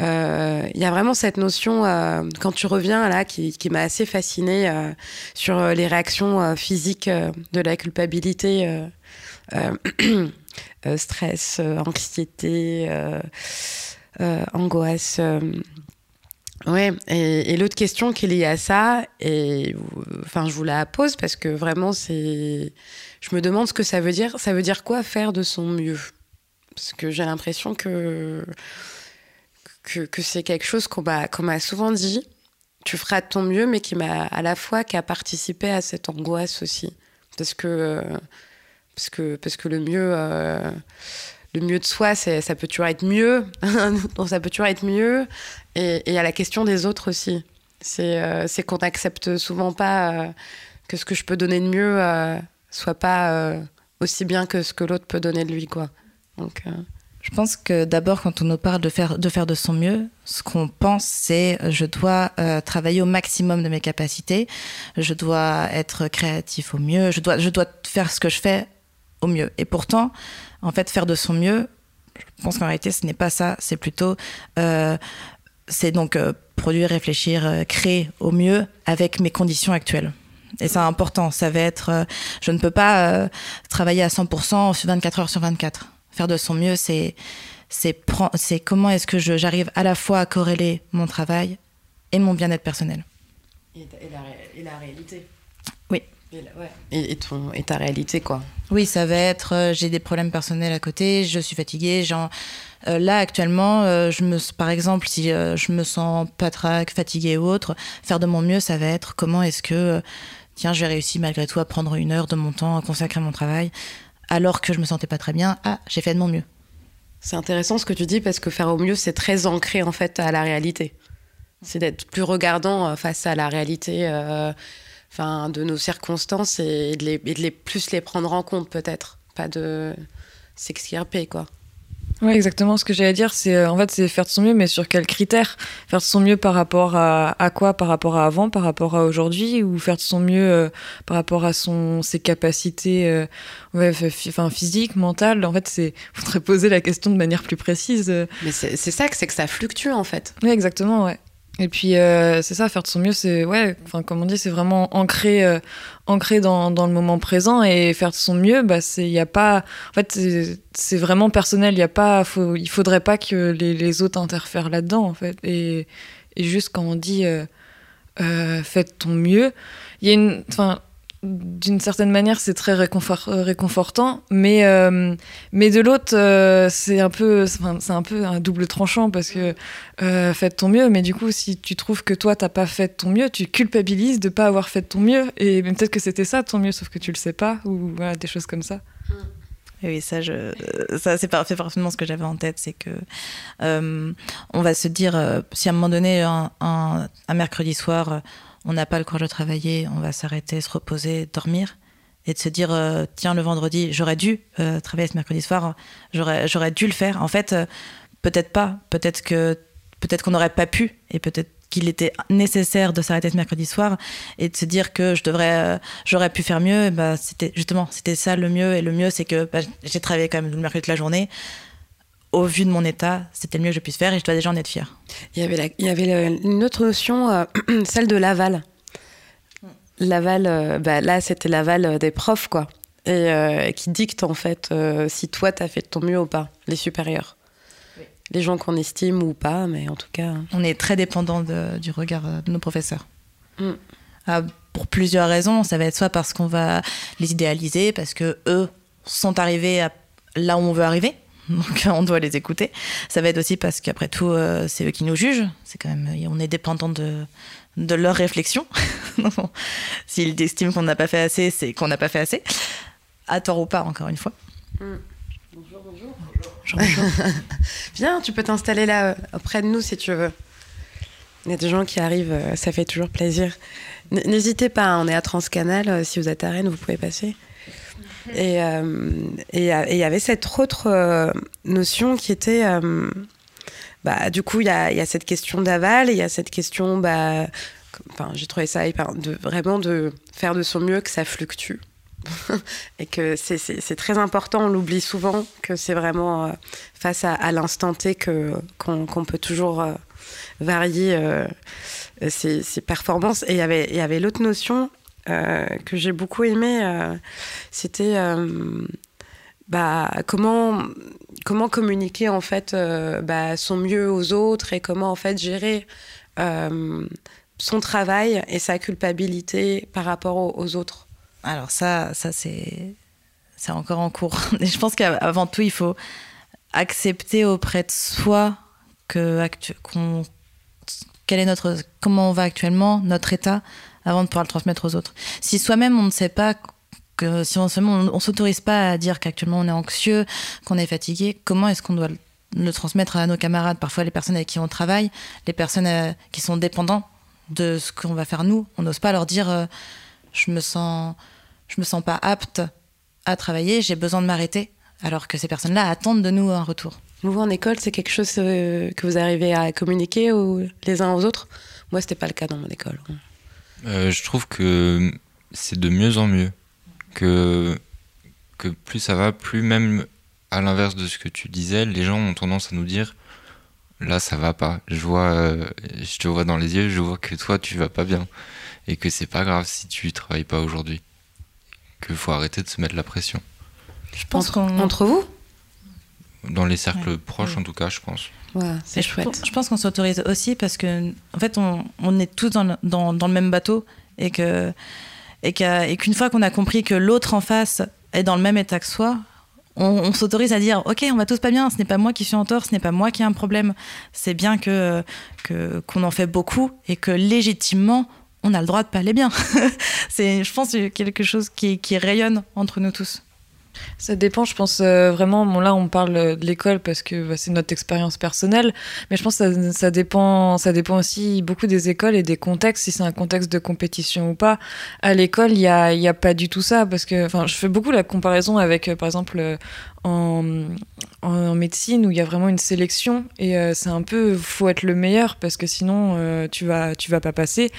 Il euh, y a vraiment cette notion, euh, quand tu reviens là, qui, qui m'a assez fascinée euh, sur les réactions physiques de la culpabilité euh, euh, stress, euh, anxiété, angoisse. Ouais, et, l'autre question qui est liée à ça, et enfin, je vous la pose parce que vraiment, c'est. Je me demande ce que ça veut dire. Ça veut dire quoi faire de son mieux? Parce que j'ai l'impression que, que, que c'est quelque chose qu'on m'a souvent dit. Tu feras de ton mieux, mais qui m'a à la fois qui a participé à cette angoisse aussi. Parce que parce que, parce que le mieux, euh, le mieux de soi, ça peut toujours être mieux. ça peut toujours être mieux. Et il y a la question des autres aussi. C'est euh, qu'on n'accepte souvent pas euh, que ce que je peux donner de mieux soit pas aussi bien que ce que l'autre peut donner de lui. Quoi. Donc, je pense que d'abord, quand on nous parle de faire, de son mieux, ce qu'on pense, c'est je dois travailler au maximum de mes capacités, je dois être créatif au mieux, je dois faire ce que je fais au mieux. Et pourtant, en fait, faire de son mieux, je pense qu'en réalité, ce n'est pas ça. C'est plutôt, euh, c'est donc euh, produire, réfléchir, euh, créer au mieux avec mes conditions actuelles. Et c'est important. Ça va être, je ne peux pas travailler à 100% 24 heures sur 24. Faire de son mieux, c'est c'est comment est-ce que j'arrive à la fois à corréler mon travail et mon bien-être personnel. Et la réalité. Oui. Et, ton, et ta réalité, quoi. Oui, ça va être euh, j'ai des problèmes personnels à côté, je suis fatiguée. Genre, euh, là, actuellement, euh, je me, par exemple, si je me sens pas trac, fatiguée ou autre, faire de mon mieux, ça va être comment est-ce que, tiens, j'ai réussi malgré tout à prendre une heure de mon temps à consacrer à mon travail, alors que je me sentais pas très bien. Ah, j'ai fait de mon mieux. C'est intéressant ce que tu dis parce que faire au mieux, c'est très ancré en fait à la réalité. C'est d'être plus regardant face à la réalité enfin, de nos circonstances et de, les, de les plus les prendre en compte peut-être, pas de s'extirper quoi. Oui, exactement. Ce que j'allais dire, c'est euh, en fait, c'est faire de son mieux, mais sur quels critères? Faire de son mieux par rapport à, à quoi? Par rapport à avant, par rapport à aujourd'hui, ou faire de son mieux euh, par rapport à son ses capacités, euh, ouais, enfin physiques, mentales? En fait, c'est faudrait poser la question de manière plus précise. Mais c'est ça, c'est que ça fluctue en fait. Oui, exactement, ouais. Et puis euh, c'est ça, faire de son mieux, c'est ouais, enfin comme on dit, c'est vraiment ancré, euh, ancré dans, dans, le moment présent et faire de son mieux, bah c'est il a pas, en fait c'est vraiment personnel, il y a pas, faut, il faudrait pas que les, les autres interfèrent là-dedans en fait. Et, et, juste quand on dit euh, euh faites ton mieux, il y a une, enfin d'une certaine manière, c'est très réconfort, réconfortant, mais, euh, mais de l'autre, euh, c'est un, peu, un peu un double tranchant parce que euh, faites ton mieux, mais du coup, si tu trouves que toi, t'as pas fait ton mieux, tu culpabilises de pas avoir fait ton mieux, et peut-être que c'était ça ton mieux, sauf que tu le sais pas, ou des choses comme ça. Oui, ça, je, ça c'est parfaitement ce que j'avais en tête, c'est que on va se dire, si à un moment donné, un mercredi soir, on n'a pas le courage de travailler, on va s'arrêter, se reposer, dormir et de se dire euh, tiens le vendredi j'aurais dû euh, travailler ce mercredi soir j'aurais dû le faire. En fait euh, peut-être pas peut-être peut-être qu'on n'aurait pas pu et peut-être qu'il était nécessaire de s'arrêter ce mercredi soir et de se dire que je devrais j'aurais pu faire mieux. Bah c'était justement c'était ça le mieux et le mieux c'est que bah, j'ai travaillé quand même le mercredi toute la journée au vu de mon état, c'était le mieux que je puisse faire et je dois déjà en être fière. Il y avait, il y avait une autre notion, euh, celle de l'aval. L'aval, euh, bah, là, c'était l'aval des profs, quoi. Et euh, qui dicte, en fait, si toi, tu as fait de ton mieux ou pas, les supérieurs. Les gens qu'on estime ou pas, mais en tout cas. Hein. On est très dépendant du regard de nos professeurs. Mm. Ah, pour plusieurs raisons. Ça va être soit parce qu'on va les idéaliser, parce que eux sont arrivés à là où on veut arriver donc on doit les écouter. Ça va être aussi parce qu'après tout, euh, c'est eux qui nous jugent. C'est quand même, on est dépendant de, de leur réflexion. S'ils estiment qu'on n'a pas fait assez, c'est qu'on n'a pas fait assez. À tort ou pas, encore une fois. Mm. Bonjour, bonjour. Bonjour, Viens, tu peux t'installer là, euh, près de nous si tu veux. Il y a des gens qui arrivent, euh, ça fait toujours plaisir. N'hésitez pas, hein, on est à Transcanal. Si vous êtes à Rennes, vous pouvez passer. Et euh, il y avait cette autre euh, notion qui était. Euh, bah, du coup, il y a, cette question d'aval, il y a cette question. Bah, enfin, j'ai trouvé ça vraiment de faire de son mieux que ça fluctue. et que c'est très important, on l'oublie souvent, que c'est vraiment face à, l'instant T qu'on peut toujours varier ses, performances. Et il y avait, l'autre notion euh, que j'ai beaucoup aimé, euh, c'était euh, bah, comment, comment communiquer en fait bah, son mieux aux autres et comment en fait gérer son travail et sa culpabilité par rapport aux, autres. Alors ça, ça c'est c'est encore en cours. je pense qu'avant tout, il faut accepter auprès de soi que qu'on quel est notre comment on va actuellement, notre état, avant de pouvoir le transmettre aux autres. Si soi-même on ne sait pas que si on, on, s'autorise pas à dire qu'actuellement on est anxieux, qu'on est fatigué, comment est-ce qu'on doit le, transmettre à nos camarades, parfois les personnes avec qui on travaille, les personnes euh, qui sont dépendants de ce qu'on va faire nous? On n'ose pas leur dire euh, je me sens je me sens pas apte à travailler, j'ai besoin de m'arrêter, alors que ces personnes-là attendent de nous un retour. Vous en école, c'est quelque chose euh, que vous arrivez à communiquer les uns aux autres? Moi, c'était pas le cas dans mon école. Euh, je trouve que c'est de mieux en mieux. Que, que plus ça va, plus même à l'inverse de ce que tu disais, les gens ont tendance à nous dire là ça va pas. Je vois, euh, je te vois dans les yeux, je vois que toi tu vas pas bien et que c'est pas grave si tu travailles pas aujourd'hui. Qu'il faut arrêter de se mettre la pression. Je pense entre, entre vous? Dans les cercles proches en tout cas, je pense. C'est chouette. Je pense qu'on s'autorise aussi parce que, en fait, on, on est tous dans le, dans, dans le, même bateau et que et qu'une fois qu'on a compris que l'autre en face est dans le même état que soi, on, s'autorise à dire ok on va tous pas bien ce n'est pas moi qui suis en tort ce n'est pas moi qui ai un problème. C'est bien que qu'on en fait beaucoup et que légitimement on a le droit de pas aller bien. C'est je pense quelque chose qui, qui rayonne entre nous tous ça dépend, je pense euh, vraiment. Là, on parle de l'école parce que bah, c'est notre expérience personnelle, mais je pense que ça, dépend, ça dépend aussi beaucoup des écoles et des contextes, si c'est un contexte de compétition ou pas. À l'école, il n'y a, y a pas du tout ça parce que, je fais beaucoup la comparaison avec, euh, par exemple, euh, en, en, médecine où il y a vraiment une sélection et euh, c'est un peu faut être le meilleur parce que sinon euh, tu vas tu vas pas passer.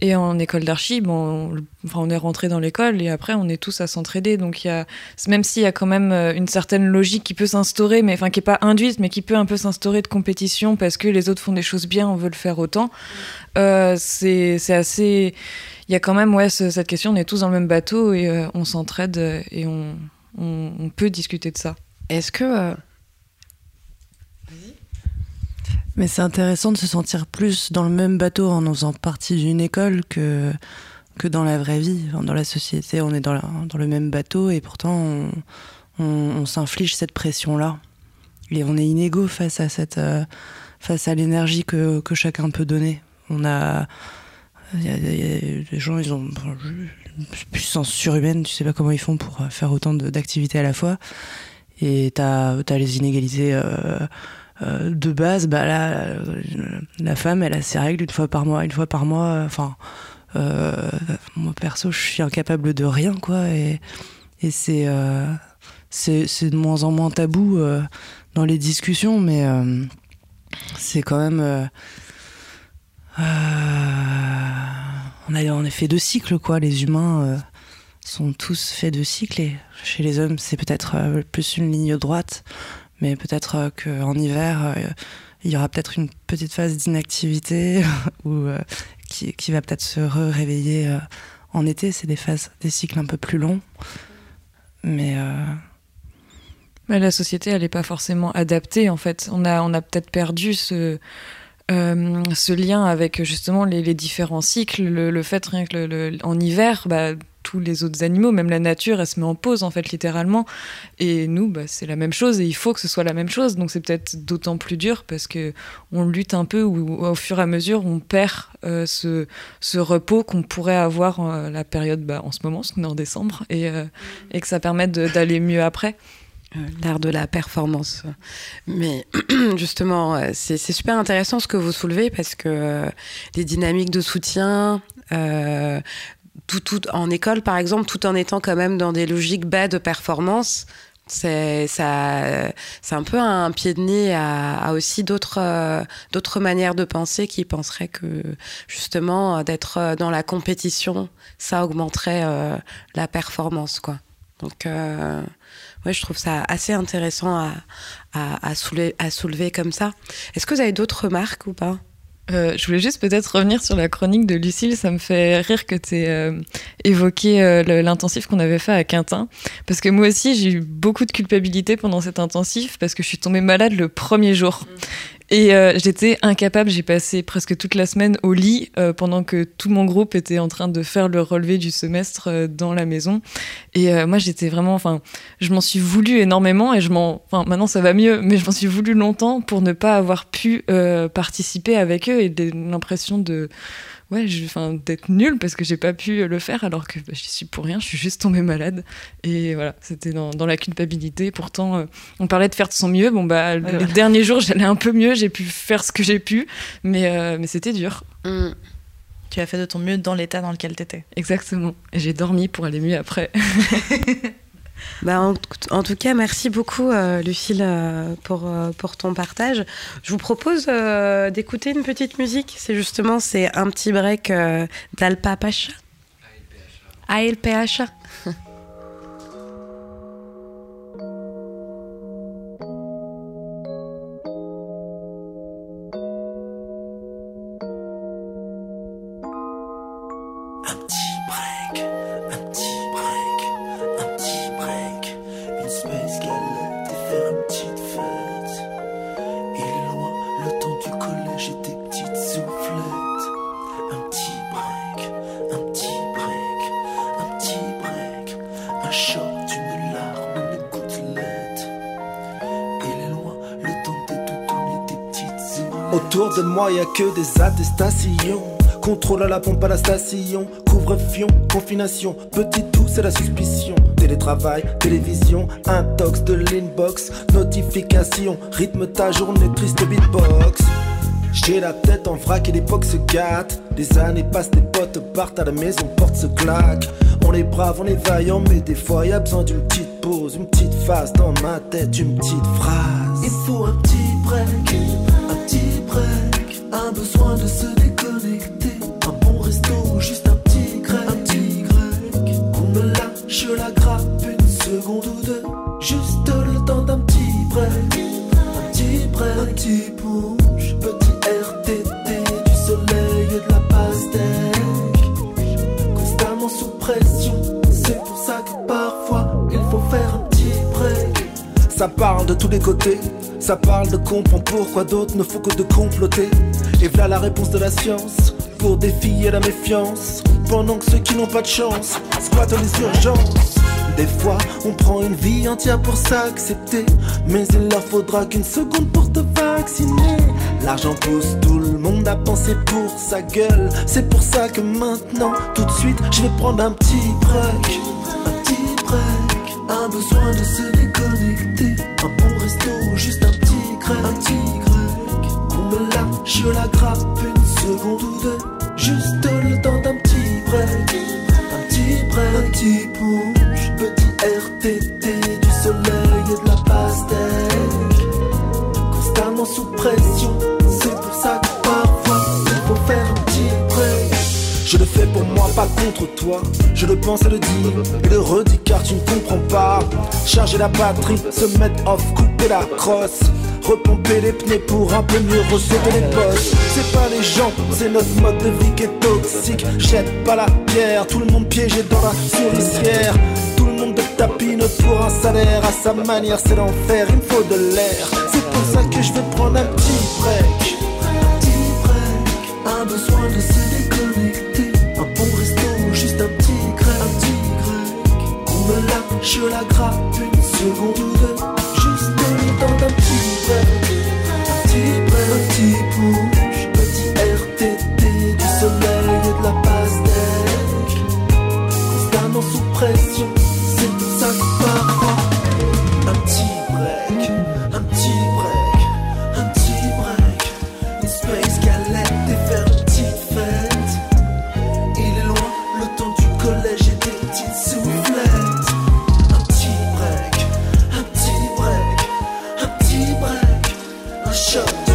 Et en école d'archi bon enfin, on est rentré dans l'école et après on est tous à s'entraider. Donc il y a même s'il y a quand même euh, une certaine logique qui peut s'instaurer mais enfin qui est pas induite mais qui peut un peu s'instaurer de compétition parce que les autres font des choses bien on veut le faire autant. C'est c'est assez il y a quand même ouais cette question on est tous dans le même bateau et on s'entraide et on on, peut discuter de ça. Est-ce que... Euh, Mais c'est intéressant de se sentir plus dans le même bateau en faisant partie d'une école que que dans la vraie vie. dans la société, on est dans, le même bateau et pourtant on, s'inflige cette pression-là. Et on est inégaux face à cette, euh, face à l'énergie que, que, chacun peut donner. On a, y, a des gens, ils ont une puissance surhumaine. Tu sais pas comment ils font pour faire autant d'activités à la fois. Et t'as as les inégalités. Euh, euh, de base, bah là, la femme, elle a ses règles une fois par mois, une fois par mois. Enfin, moi perso, je suis incapable de rien, quoi. Et, c'est c'est de moins en moins tabou euh, dans les discussions, mais euh, c'est quand même. Euh, on, a, on est fait de cycles, quoi. Les humains sont tous faits de cycles. Chez les hommes, c'est peut-être plus une ligne droite, mais peut-être qu'en hiver, il y aura peut-être une petite phase d'inactivité ou qui, qui, va peut-être se réveiller en été. C'est des phases, des cycles un peu plus longs. Mais la société, elle n'est pas forcément adaptée, en fait. On a, on a peut-être perdu ce, euh, ce lien avec justement les, différents cycles, le, fait rien que le, en hiver, bah, tous les autres animaux, même la nature, elle se met en pause en fait littéralement. Et nous, bah, c'est la même chose et il faut que ce soit la même chose. Donc c'est peut-être d'autant plus dur parce que on lutte un peu ou au fur et à mesure on perd euh, ce, ce, repos qu'on pourrait avoir euh, la période bah, en ce moment, parce qu'on est en décembre, et, et que ça permette d'aller mieux après. Euh, l'art de la performance. Mais justement, euh, c'est super intéressant ce que vous soulevez parce que euh, les dynamiques de soutien, en école par exemple, tout en étant quand même dans des logiques bas de performance, c'est ça c'est un peu un pied de nez à, aussi d'autres d'autres manières de penser qui penseraient que justement d'être dans la compétition ça augmenterait la performance quoi donc ouais, je trouve ça assez intéressant à, à, à soulever comme ça. Est-ce que vous avez d'autres remarques ou pas? Euh, je voulais juste peut-être revenir sur la chronique de Lucille. Ça me fait rire que tu aies euh, évoqué euh, l'intensif qu'on avait fait à Quintin. Parce que moi aussi, j'ai eu beaucoup de culpabilité pendant cet intensif parce que je suis tombée malade le premier jour. Et euh, j'étais incapable, j'ai passé presque toute la semaine au lit euh, pendant que tout mon groupe était en train de faire le relevé du semestre euh, dans la maison. Et moi j'étais vraiment, enfin, je m'en suis voulu énormément et je m'en, enfin maintenant ça va mieux, mais je m'en suis voulu longtemps pour ne pas avoir pu participer avec eux et l'impression de ouais, enfin, d'être nulle parce que j'ai pas pu le faire alors que bah, j'y suis pour rien, je suis juste tombée malade. Et voilà, c'était dans, dans, la culpabilité. Pourtant, euh, on parlait de faire de son mieux. Bon, bah, les derniers jours, j'allais un peu mieux, j'ai pu faire ce que j'ai pu, mais, euh, mais c'était dur. Mm. Tu as fait de ton mieux dans l'état dans lequel tu étais. Exactement. Et j'ai dormi pour aller mieux après. Bah, en, tout cas, merci beaucoup, euh, Lucille, euh, pour, euh, pour ton partage. Je vous propose d'écouter une petite musique. C'est justement c'est un petit break d'Alpa Pacha. ALPHA. que des attestations. Contrôle à la pompe à la station. Couvre-fion, confination. Petit tout, c'est la suspicion. Télétravail, télévision, intox de l'inbox. Notification, rythme ta journée, triste beatbox. J'ai la tête en vrac et l'époque se gâte. Les années passent, des potes partent à la maison, porte se claque. On est brave, on est vaillant, mais des fois y a besoin d'une petite pause, une petite phase dans ma tête, une petite phrase. Il faut un petit break un besoin de se déconnecter. Un bon resto juste un petit grec. Un petit grec. Qu'on me lâche la grappe une seconde ou deux. Juste le temps d'un petit break. Un petit break. Un petit punch. Ça parle de tous les côtés ça parle de comprendre pourquoi d'autres ne font que de comploter. Et voilà la réponse de la science. pour défier la méfiance. Pendant que ceux qui n'ont pas de chance squattent les urgences. Des fois, on prend une vie entière pour s'accepter. Mais il leur faudra qu'une seconde pour te vacciner. L'argent pousse tout le monde à penser pour sa gueule. C'est pour ça que maintenant, tout de suite, je vais prendre un petit break. Un besoin de se déconnecter. Un bon resto, juste un petit grec. Un petit grec. On me lâche la grappe une seconde ou deux. Juste le temps d'un petit break. Un petit break. Un petit push. Petit RTT. Du soleil et de la pastèque. Constamment sous pression. Je le fais pour moi, pas contre toi. Je le pense et le dis et le redis car tu ne comprends pas. Charger la batterie, se mettre off, couper la crosse. Repomper les pneus pour un peu mieux recevoir les bosses. C'est pas les gens, c'est notre mode de vie qui est toxique. Jette pas la pierre, tout le monde piégé dans la souricière. Tout le monde de tapine pour un salaire à sa manière, c'est l'enfer, il me faut de l'air. C'est pour ça que je vais prendre un petit break. Un petit break, un besoin de se Un bon resto, juste un petit grec. Un petit grec. On me lâche la grappe une seconde ou deux. Un shot,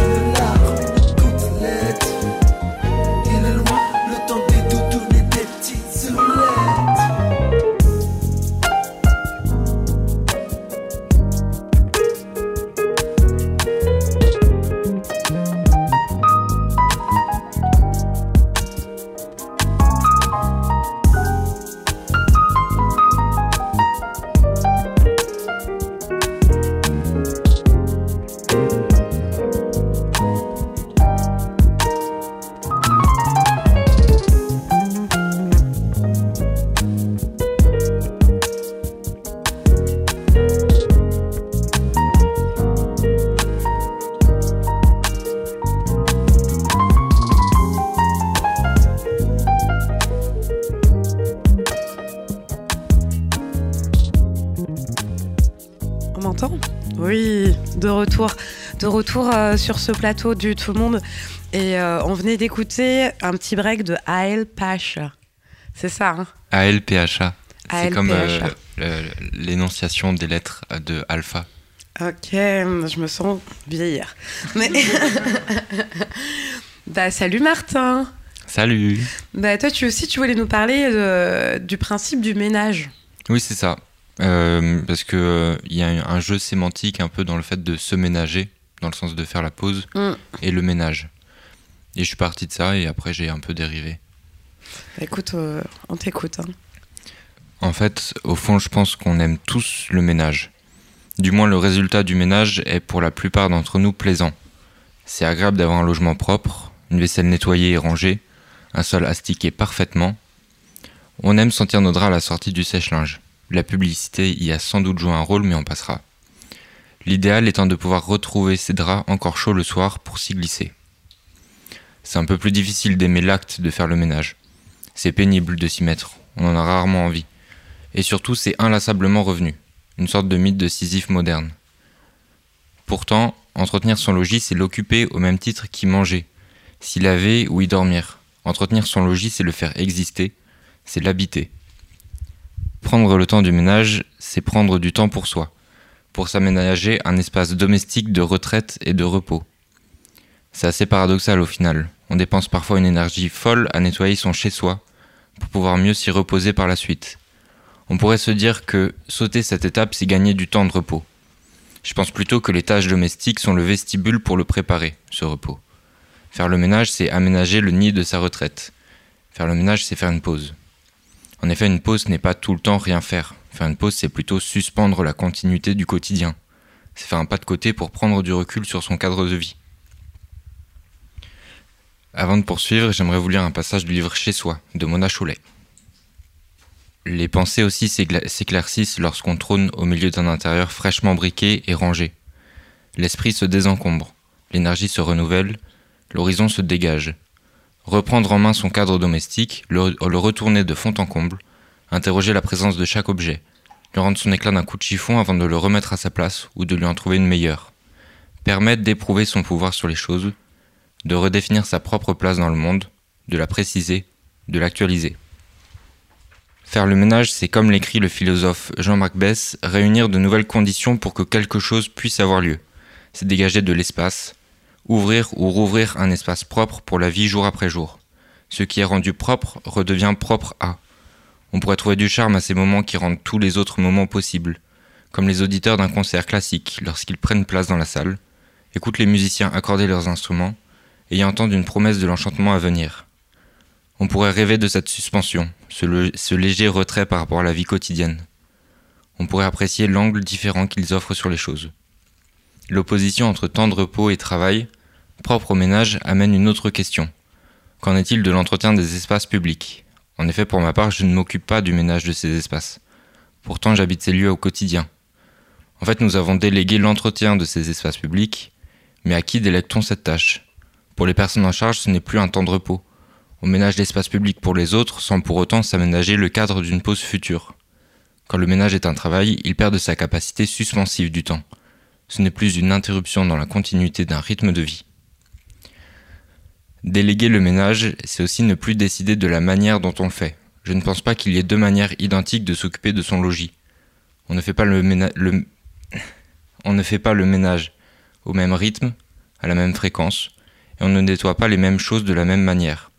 retour, de retour euh, sur ce plateau du Tout le Monde. Et euh, on venait d'écouter un petit break de AL Pacha. C'est ça, hein? ALPHA. C'est comme euh, l'énonciation des lettres de alpha. Ok, je me sens vieillir. Mais... bah, salut Martin Salut Bah, toi, tu aussi, tu voulais nous parler de- du principe du ménage. Oui, c'est ça. Euh, parce que euh, il y a un jeu sémantique un peu dans le fait de se ménager, dans le sens de faire la pause, Mm. et le ménage. Et je suis parti de ça, et après j'ai un peu dérivé. Bah, écoute, euh, on t'écoute. hein. En fait, au fond, je pense qu'on aime tous le ménage. Du moins, le résultat du ménage est pour la plupart d'entre nous plaisant. C'est agréable d'avoir un logement propre, une vaisselle nettoyée et rangée, un sol astiqué parfaitement. On aime sentir nos draps à la sortie du sèche-linge. La publicité y a sans doute joué un rôle, mais on passera. L'idéal étant de pouvoir retrouver ces draps encore chauds le soir pour s'y glisser. C'est un peu plus difficile d'aimer l'acte de faire le ménage. C'est pénible de s'y mettre, on en a rarement envie. Et surtout, c'est inlassablement revenu, une sorte de mythe de Sisyphe moderne. Pourtant, entretenir son logis, c'est l'occuper au même titre qu'y manger, s'y laver ou y dormir. Entretenir son logis, c'est le faire exister, c'est l'habiter. Prendre le temps du ménage, c'est prendre du temps pour soi, pour s'aménager un espace domestique de retraite et de repos. C'est assez paradoxal au final. On dépense parfois une énergie folle à nettoyer son chez-soi pour pouvoir mieux s'y reposer par la suite. On pourrait se dire que sauter cette étape, c'est gagner du temps de repos. Je pense plutôt que les tâches domestiques sont le vestibule pour le préparer, ce repos. Faire le ménage, c'est aménager le nid de sa retraite. Faire le ménage, c'est faire une pause. En effet, une pause n'est pas tout le temps rien faire. Faire une pause, c'est plutôt suspendre la continuité du quotidien. C'est faire un pas de côté pour prendre du recul sur son cadre de vie. Avant de poursuivre, j'aimerais vous lire un passage du livre Chez soi de Mona Chollet. Les pensées aussi s'éclaircissent lorsqu'on trône au milieu d'un intérieur fraîchement briqué et rangé. L'esprit se désencombre, l'énergie se renouvelle, l'horizon se dégage. Reprendre en main son cadre domestique, le, retourner de fond en comble, interroger la présence de chaque objet, lui rendre son éclat d'un coup de chiffon avant de le remettre à sa place ou de lui en trouver une meilleure. Permettre d'éprouver son pouvoir sur les choses, de redéfinir sa propre place dans le monde, de la préciser, de l'actualiser. Faire le ménage, c'est comme l'écrit le philosophe Jean-Marc Bess, réunir de nouvelles conditions pour que quelque chose puisse avoir lieu. C'est dégager de l'espace, ouvrir ou rouvrir un espace propre pour la vie jour après jour. Ce qui est rendu propre redevient propre à. On pourrait trouver du charme à ces moments qui rendent tous les autres moments possibles, comme les auditeurs d'un concert classique lorsqu'ils prennent place dans la salle, écoutent les musiciens accorder leurs instruments, et y entendent une promesse de l'enchantement à venir. On pourrait rêver de cette suspension, ce, ce léger retrait par rapport à la vie quotidienne. On pourrait apprécier l'angle différent qu'ils offrent sur les choses. L'opposition entre temps de repos et travail, propre au ménage, amène une autre question. Qu'en est-il de l'entretien des espaces publics? En effet, pour ma part, je ne m'occupe pas du ménage de ces espaces. Pourtant, j'habite ces lieux au quotidien. En fait, nous avons délégué l'entretien de ces espaces publics, mais à qui délègue-t-on cette tâche? Pour les personnes en charge, ce n'est plus un temps de repos, on ménage l'espace public pour les autres sans pour autant s'aménager le cadre d'une pause future. Quand le ménage est un travail, il perd de sa capacité suspensive du temps. Ce n'est plus une interruption dans la continuité d'un rythme de vie. Déléguer le ménage, c'est aussi ne plus décider de la manière dont on le fait. Je ne pense pas qu'il y ait deux manières identiques de s'occuper de son logis. On ne fait pas le, ménage au même rythme, à la même fréquence, et on ne nettoie pas les mêmes choses de la même manière.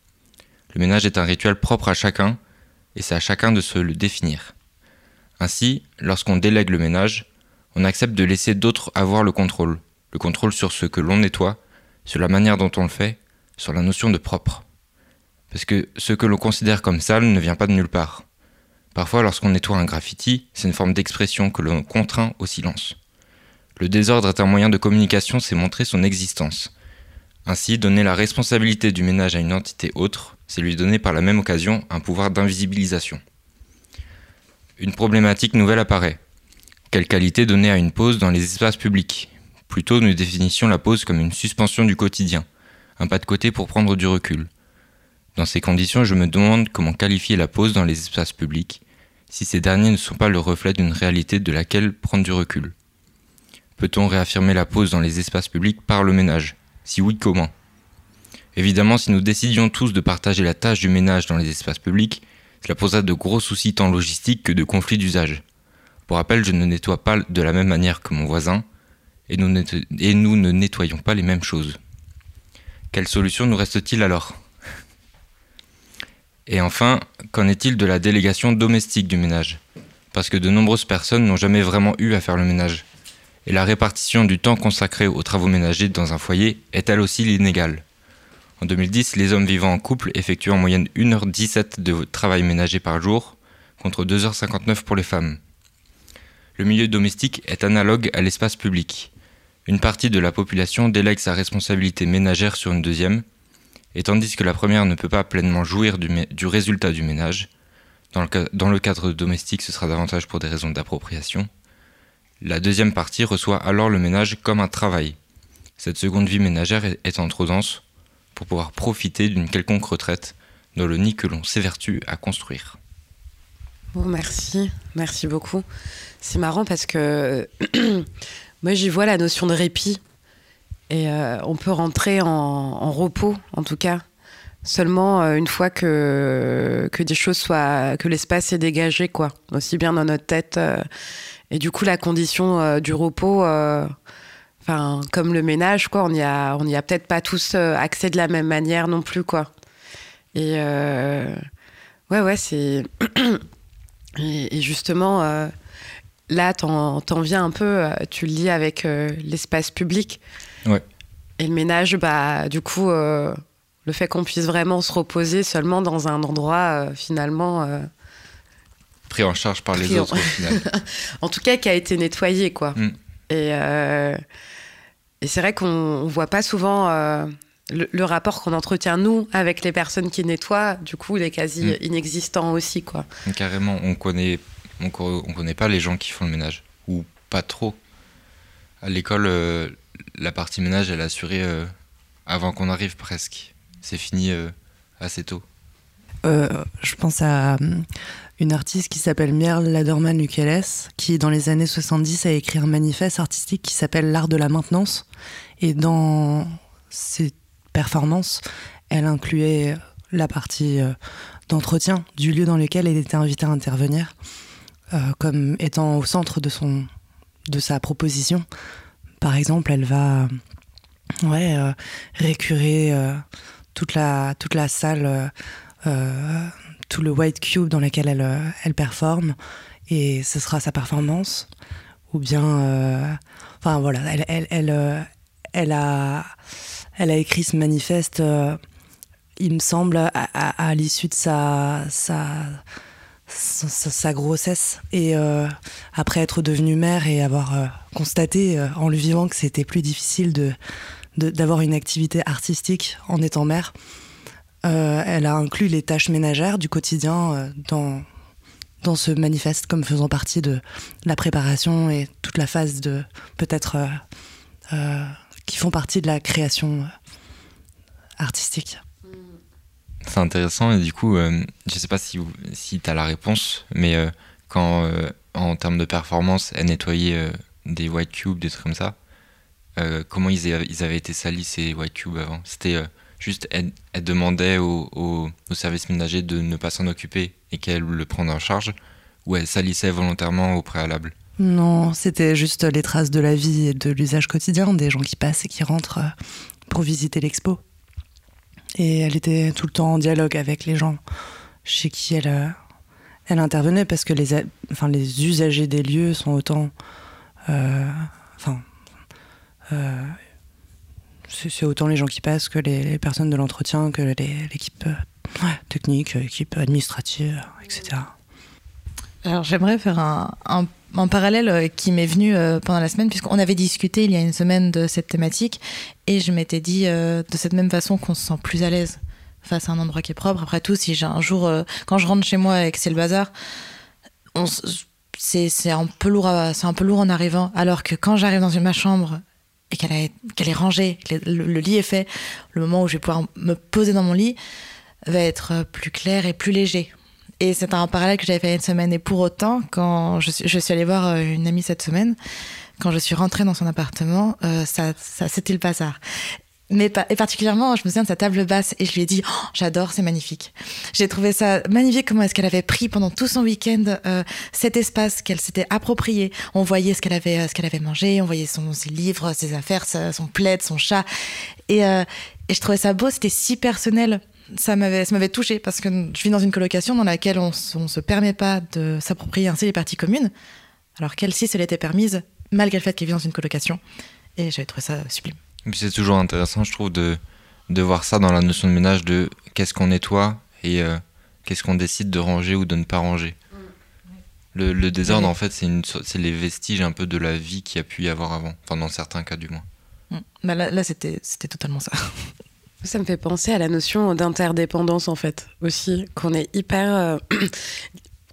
Le ménage est un rituel propre à chacun, et c'est à chacun de se le définir. Ainsi, lorsqu'on délègue le ménage, on accepte de laisser d'autres avoir le contrôle, le contrôle sur ce que l'on nettoie, sur la manière dont on le fait, sur la notion de propre. Parce que ce que l'on considère comme sale ne vient pas de nulle part. Parfois, lorsqu'on nettoie un graffiti, c'est une forme d'expression que l'on contraint au silence. Le désordre est un moyen de communication, c'est montrer son existence. Ainsi, donner la responsabilité du ménage à une entité autre, c'est lui donner par la même occasion un pouvoir d'invisibilisation. Une problématique nouvelle apparaît. Quelle qualité donner à une pause dans les espaces publics? Plutôt nous définissions la pause comme une suspension du quotidien, un pas de côté pour prendre du recul. Dans ces conditions, je me demande comment qualifier la pause dans les espaces publics, si ces derniers ne sont pas le reflet d'une réalité de laquelle prendre du recul. Peut-on réaffirmer la pause dans les espaces publics par le ménage? Si oui, comment? Évidemment, si nous décidions tous de partager la tâche du ménage dans les espaces publics, cela poserait de gros soucis tant logistiques que de conflits d'usage. Pour rappel, je ne nettoie pas de la même manière que mon voisin, et nous, et nous ne nettoyons pas les mêmes choses. Quelle solution nous reste-t-il alors? Et enfin, qu'en est-il de la délégation domestique du ménage? Parce que de nombreuses personnes n'ont jamais vraiment eu à faire le ménage. Et la répartition du temps consacré aux travaux ménagers dans un foyer est elle aussi l'inégale. En 2010, les hommes vivant en couple effectuent en moyenne 1h17 de travail ménager par jour, contre 2h59 pour les femmes. Le milieu domestique est analogue à l'espace public. Une partie de la population délègue sa responsabilité ménagère sur une deuxième, et tandis que la première ne peut pas pleinement jouir du, résultat du ménage, dans le, cadre domestique ce sera davantage pour des raisons d'appropriation, la deuxième partie reçoit alors le ménage comme un travail. Cette seconde vie ménagère étant trop dense, pour pouvoir profiter d'une quelconque retraite dans le nid que l'on s'évertue à construire. Bon, merci, merci beaucoup. C'est marrant parce que moi j'y vois la notion de répit. Et euh, on peut rentrer en, repos en tout cas. Seulement euh, une fois que, que des choses soient que l'espace est dégagé quoi. Aussi bien dans notre tête euh, et du coup la condition du repos Enfin, comme le ménage, quoi, on y a, a peut-être pas tous accès de la même manière non plus, quoi. Et ouais, ouais, et, justement, là, t'en, viens un peu, tu le lis avec l'espace public. Ouais. Et le ménage, bah, du coup, le fait qu'on puisse vraiment se reposer seulement dans un endroit finalement. pris en charge par les autres, au final. en tout cas, qui a été nettoyé, quoi. Mm. Et. Et c'est vrai qu'on ne voit pas souvent euh, le, rapport qu'on entretient nous avec les personnes qui nettoient, du coup, il est quasi mm. inexistant aussi, quoi. Carrément, on connaît, on, connaît pas les gens qui font le ménage ou pas trop. À l'école, euh, la partie ménage, elle est assurée euh, avant qu'on arrive presque. C'est fini euh, assez tôt. je pense à une artiste qui s'appelle Mierle Laderman Lukeles, qui dans les années 70 a écrit un manifeste artistique qui s'appelle L'art de la maintenance. Et dans ses performances, elle incluait la partie d'entretien du lieu dans lequel elle était invitée à intervenir, euh, comme étant au centre de, son, de sa proposition. Par exemple, elle va ouais, euh, récurer toute, la, toute la salle tout le white cube dans lequel elle, euh, elle performe et ce sera sa performance ou bien euh, enfin voilà elle, elle, elle, euh, elle, a elle a écrit ce manifeste il me semble à, à, l'issue de sa sa, sa, grossesse et après être devenue mère et avoir constaté en le vivant que c'était plus difficile de d'avoir une activité artistique en étant mère euh, elle a inclus les tâches ménagères du quotidien euh, dans, dans ce manifeste comme faisant partie de la préparation et toute la phase de peut-être euh, qui font partie de la création artistique. C'est intéressant et du coup, je ne sais pas si, tu as la réponse, mais quand en termes de performance, elle nettoyait des white cubes, des trucs comme ça, comment ils, avaient été salis ces white cubes avant? C'était Juste, elle, demandait au, au, service ménager de ne pas s'en occuper et qu'elle le prenne en charge, ou elle salissait volontairement au préalable? Non, c'était juste les traces de la vie et de l'usage quotidien des gens qui passent et qui rentrent euh, pour visiter l'expo. Et elle était tout le temps en dialogue avec les gens chez qui elle, euh, elle intervenait parce que les, enfin, les usagers des lieux sont autant. Euh, enfin c'est autant les gens qui passent que les, personnes de l'entretien, que l'équipe euh, technique, l'équipe administrative, etc. Alors j'aimerais faire un, un, parallèle euh, qui m'est venu euh, pendant la semaine, puisqu'on avait discuté il y a une semaine de cette thématique, et je m'étais dit de cette même façon qu'on se sent plus à l'aise face à un endroit qui est propre. Après tout, si j'ai un jour, quand je rentre chez moi et que c'est le bazar, c'est un peu lourd en arrivant alors que quand j'arrive dans ma chambre et qu'elle est, rangée, que le, lit est fait, le moment où je vais pouvoir me poser dans mon lit va être plus clair et plus léger. Et c'est un parallèle que j'avais fait une semaine. Et pour autant, quand je suis, allée voir euh, une amie cette semaine, quand je suis rentrée dans son appartement, euh, ça, c'était le bazar mais et particulièrement, je me souviens de sa table basse et je lui ai dit, oh, j'adore, c'est magnifique. J'ai trouvé ça magnifique comment est-ce qu'elle avait pris pendant tout son week-end euh, cet espace qu'elle s'était approprié. On voyait ce qu'elle avait, ce qu'elle avait mangé, on voyait ses livres, ses affaires, son plaid, son chat. Et, et je trouvais ça beau, c'était si personnel. Ça m'avait, ça m'avait touché parce que je vis dans une colocation dans laquelle on, on se permet pas de s'approprier ainsi les parties communes, alors qu'elle, si, se l'était permise, malgré le fait qu'elle vit dans une colocation. Et j'avais trouvé ça sublime c'est toujours intéressant, je trouve, de, de voir ça dans la notion de ménage, de qu'est-ce qu'on nettoie et euh, qu'est-ce qu'on décide de ranger ou de ne pas ranger. Le, le désordre, en fait, c'est les vestiges un peu de la vie qu'il y a pu y avoir avant, enfin dans certains cas du moins. Mm. Bah là, là c'était totalement ça. Ça me fait penser à la notion d'interdépendance en fait aussi, qu'on est hyper euh,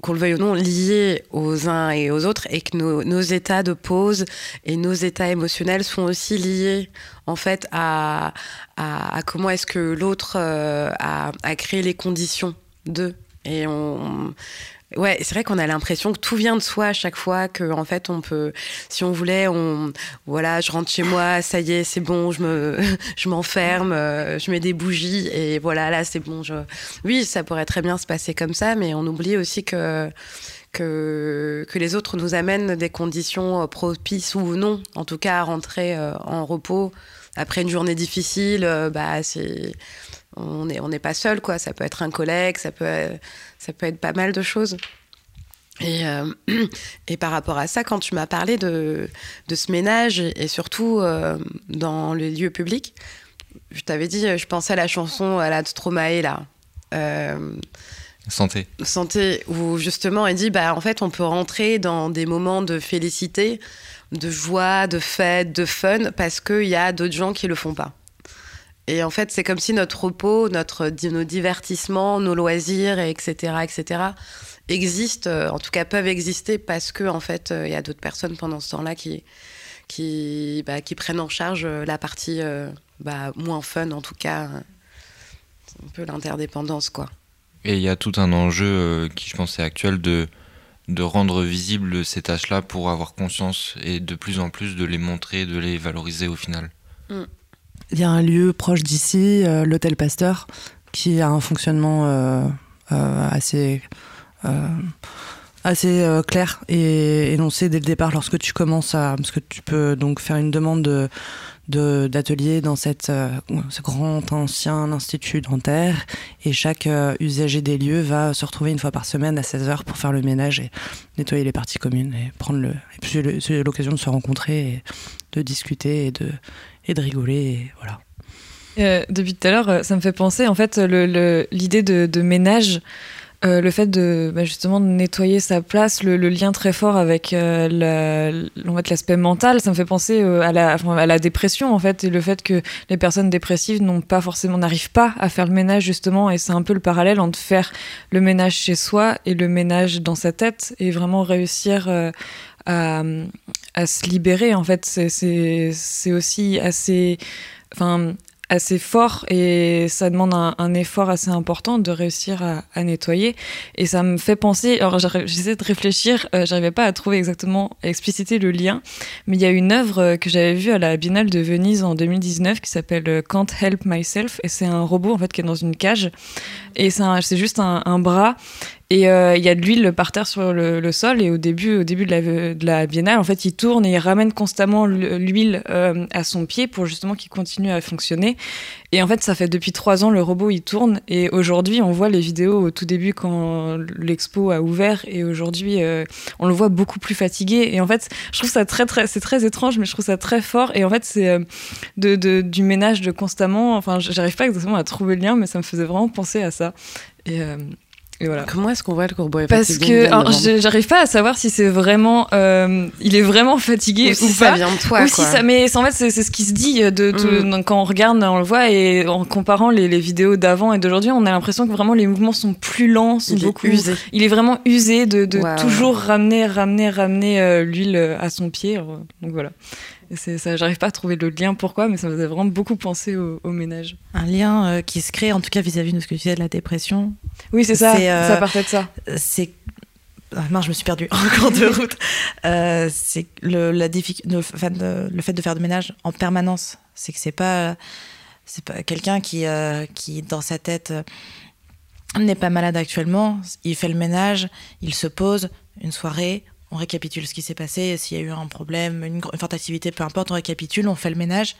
qu'on le veuille ou non, liés aux uns et aux autres et que nos, états de pause et nos états émotionnels sont aussi liés en fait à, comment est-ce que l'autre euh, a, a, créé les conditions d'eux. Et on, Ouais, c'est vrai qu'on a l'impression que tout vient de soi à chaque fois, que en fait on peut, si on voulait, on, voilà, je rentre chez moi, ça y est, c'est bon, je me, je m'enferme, euh, je mets des bougies et voilà, là c'est bon. Je... Oui, ça pourrait très bien se passer comme ça, mais on oublie aussi que que, que les autres nous amènent des conditions euh, propices ou non, en tout cas à rentrer euh, en repos après une journée difficile. bah c'est on n'est on pas seul, quoi. Ça peut être un collègue, ça peut, ça peut être pas mal de choses. Et, euh, et par rapport à ça, quand tu m'as parlé de, de ce ménage, et surtout euh, dans les lieux publics, je t'avais dit, je pensais à la chanson à la de Stromae, là. Euh, santé. Santé, où justement, elle dit, bah, en fait, on peut rentrer dans des moments de félicité, de joie, de fête, de fun, parce qu'il y a d'autres gens qui le font pas. Et en fait, c'est comme si notre repos, notre, nos divertissements, nos loisirs, etc., etc., existent, en tout cas peuvent exister parce que en fait, il y a d'autres personnes pendant ce temps-là qui, qui, bah, qui prennent en charge la partie bah, moins fun, en tout cas. Un peu l'interdépendance, quoi. Et il y a tout un enjeu qui, je pense, est actuel de de rendre visibles ces tâches-là pour avoir conscience et de plus en plus de les montrer, de les valoriser au final. Mm. Il y a un lieu proche d'ici, euh, l'hôtel Pasteur, qui a un fonctionnement euh, euh, assez assez clair et énoncé dès le départ lorsque tu commences à parce que tu peux donc faire une demande de d'ateliers dans cette, ce grand ancien institut dentaire et chaque usager des lieux va se retrouver une fois par semaine à 16h pour faire le ménage et nettoyer les parties communes et prendre c'est l'occasion de se rencontrer et de discuter et de et de rigoler voilà. Euh, depuis tout à l'heure, ça me fait penser en fait l'idée de, ménage euh, le fait de bah, justement nettoyer sa place, le, lien très fort avec euh, l'aspect mental, ça me fait penser euh, à, la, à la dépression en fait, et le fait que les personnes dépressives n'ont pas forcément, n'arrivent pas à faire le ménage justement, et c'est un peu le parallèle entre faire le ménage chez soi et le ménage dans sa tête, et vraiment réussir à, se libérer en fait. C'est aussi assez, enfin assez fort et ça demande un, effort assez important de réussir à, nettoyer. Et ça me fait penser, alors j'essaie de réfléchir, euh, j'arrivais pas à trouver exactement, expliciter le lien, mais il y a une œuvre euh, que j'avais vue à la Biennale de Venise en 2019 qui s'appelle euh, Can't Help Myself et c'est un robot en fait qui est dans une cage et c'est juste un bras et euh, il y a de l'huile par terre sur le, sol. Et au début, au début de, la, biennale, en fait, il tourne et il ramène constamment l'huile euh, à son pied pour justement qu'il continue à fonctionner. Et en fait, ça fait depuis trois ans, le robot, il tourne. Et aujourd'hui, on voit les vidéos au tout début quand l'expo a ouvert. Et aujourd'hui, euh, on le voit beaucoup plus fatigué. Et en fait, je trouve ça très, très, c'est très étrange, mais je trouve ça très fort. Et en fait, c'est du ménage de constamment. Enfin, j'arrive pas exactement à trouver le lien, mais ça me faisait vraiment penser à ça. Et, Comment est-ce qu'on voit le corbeau Parce que j'arrive pas à savoir si c'est vraiment, euh, il est vraiment fatigué ou, si ça vient de toi. Ou si ça, mais en fait c'est ce qui se dit de, mm. quand on regarde, on le voit et en comparant les, vidéos d'avant et d'aujourd'hui, on a l'impression que vraiment les mouvements sont plus lents, sont il beaucoup. Est usé. Il est vraiment usé de, toujours ramener, ramener, ramener euh, l'huile à son pied. Donc voilà ça, j'arrive pas à trouver le lien pourquoi, mais ça me faisait vraiment beaucoup penser au, ménage. Un lien euh, qui se crée, en tout cas vis-à-vis de ce que tu disais de la dépression. Oui, c'est ça. Euh, ça partait de ça. C'est ah, je me suis perdue en cours de route. Euh, c'est le, la le, fait de, le fait de faire du ménage en permanence. C'est que c'est pas, c'est pas quelqu'un qui, qui, dans sa tête, n'est pas malade actuellement. Il fait le ménage, il se pose une soirée, on récapitule ce qui s'est passé, s'il y a eu un problème, une, forte activité, peu importe, on récapitule, on fait le ménage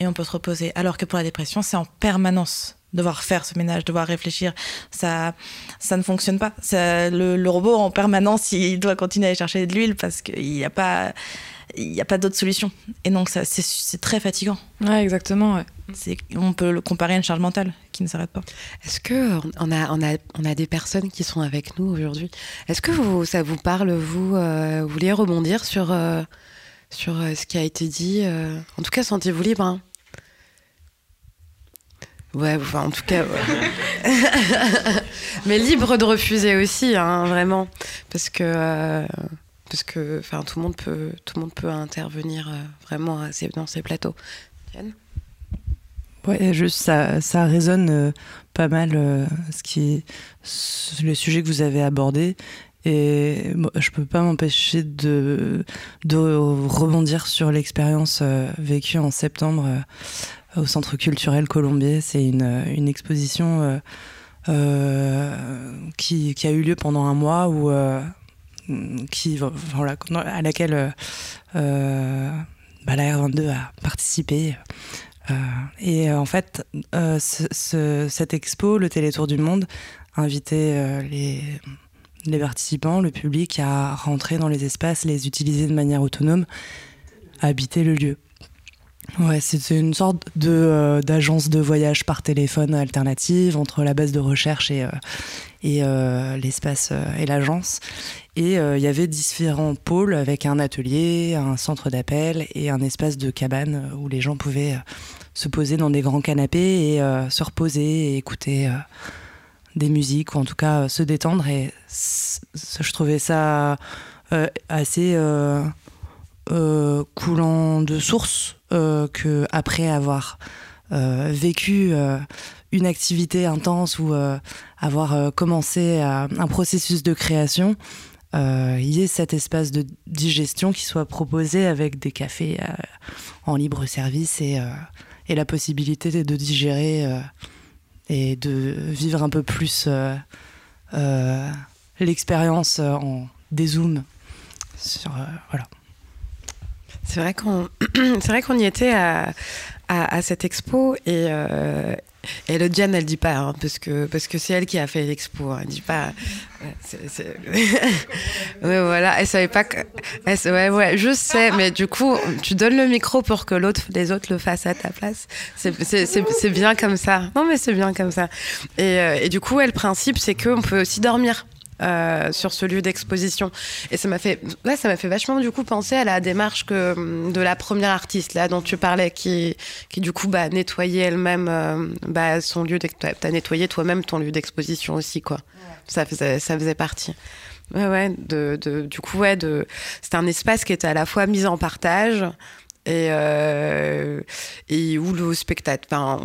et on peut se reposer. Alors que pour la dépression, c'est en permanence devoir faire ce ménage, devoir réfléchir, ça, ça ne fonctionne pas. le, robot en permanence, il doit continuer à aller chercher de l'huile parce qu'il n'y a pas, il n'y a pas d'autre solution. Et donc c'est très fatigant. Ouais, exactement. Ouais. On peut le comparer à une charge mentale qui ne s'arrête pas. Est-ce que on a, on, a, on a des personnes qui sont avec nous aujourd'hui Est-ce que vous, ça vous parle, vous, euh, vous voulez rebondir sur, euh, sur euh, ce qui a été dit En tout cas, sentez-vous libre. Hein ouais, enfin, en tout cas. Mais libre de refuser aussi, hein, vraiment. Parce que parce que enfin tout le monde peut tout le monde peut intervenir vraiment dans ces plateaux. Yann Ouais, juste ça, ça résonne euh, pas mal euh, ce qui, le sujet que vous avez abordé. Et je peux pas m'empêcher de, de rebondir sur l'expérience euh, vécue en septembre au Centre culturel Colombier. C'est une, une exposition qui, qui, a eu lieu pendant un mois où, voilà, à laquelle bah, la R22 a participé. Euh, et euh, en fait, euh, cette expo, le Télétour du Monde, invitait les, les participants, le public à rentrer dans les espaces, les utiliser de manière autonome, à habiter le lieu. Ouais, c'était une sorte de d'agence de voyage par téléphone alternative entre la base de recherche et l'espace et l'agence. Et il y avait différents pôles avec un atelier, un centre d'appel et un espace de cabane où les gens pouvaient se poser dans des grands canapés et se reposer et écouter des musiques ou en tout cas se détendre. Et je trouvais ça assez coulant de source que après avoir vécu une activité intense ou euh, avoir euh, commencé un processus de création, euh, y ait cet espace de digestion qui soit proposé avec des cafés en libre service et, et, la possibilité de digérer et de vivre un peu plus l'expérience en dézoom sur voilà. C'est vrai qu'on qu'on y était à, cette expo et, et le Diane, elle dit pas, hein, parce que parce que c'est elle qui a fait l'expo. Hein, elle dit pas. ouais, voilà. Elle savait pas que. ouais, ouais, je sais, mais du coup, tu donnes le micro pour que l'autre, les autres le fassent à ta place. C'est bien comme ça. Non, mais c'est bien comme ça. Et, euh, et du coup, le principe, c'est qu'on peut aussi dormir. Euh, sur ce lieu d'exposition. Et ça m'a fait, ouais, ça m'a fait vachement du coup penser à la démarche que de la première artiste là dont tu parlais, qui, qui du coup bah, nettoyait elle-même euh, bah, son lieu. T'as nettoyé toi-même ton lieu d'exposition aussi quoi. Ça faisait, ça faisait partie. Ouais, ouais, de, de, du coup, ouais, de, c'était un espace qui était à la fois mis en partage, et, euh, où le spectateur,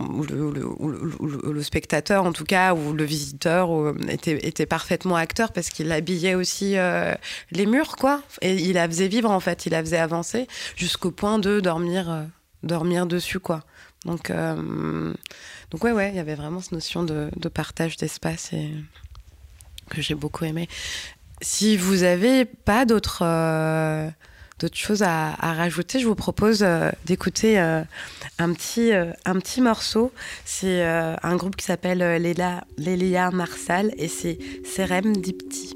en tout cas, ou le visiteur était, parfaitement acteur parce qu'il habillait aussi euh, les murs, quoi. Et il la faisait vivre en fait, il la faisait avancer jusqu'au point de dormir, euh, dessus, quoi. Donc, donc ouais, ouais, il y avait vraiment cette notion de, partage d'espace que j'ai beaucoup aimé. Si vous avez pas d'autres d'autres choses à, rajouter, je vous propose euh, d'écouter euh, un, petit, euh, un petit morceau. C'est un groupe qui s'appelle Lélia Marsal et c'est Serem Dipti.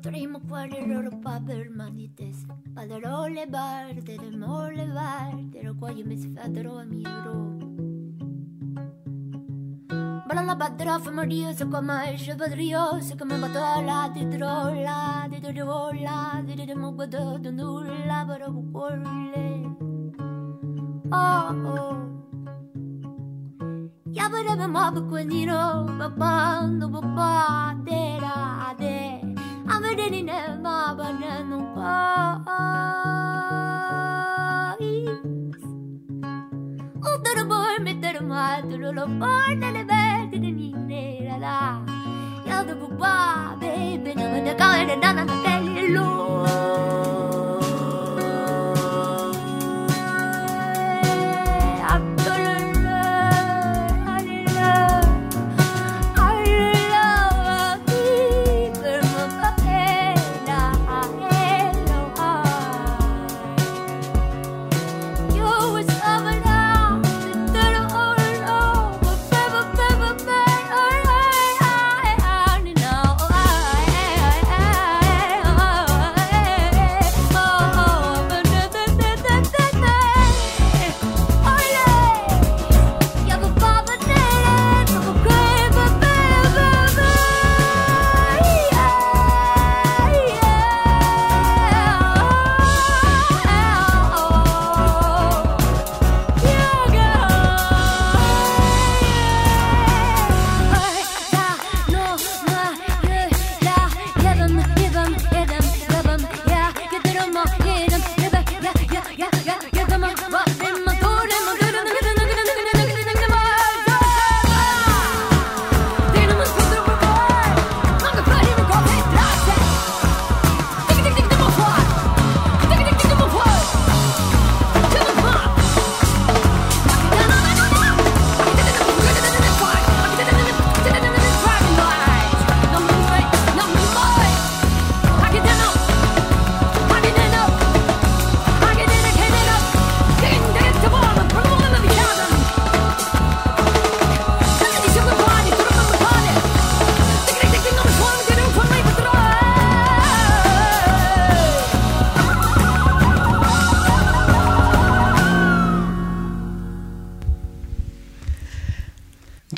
trimo quale loro paper manites Paderole bar, dere mole bar, dere quaio mes fadro a miro Bala la badra fa morio se come esce badrio se come batola di drola di drola di di mo godo do nulla però cuore Oh oh. Ya bara me mab quenino papà no papà de Avedeni ne ma bana no pa Utara boy metter ma tulolo boy nele be de ni ne la la Ya de papà baby na de ka de na na de lo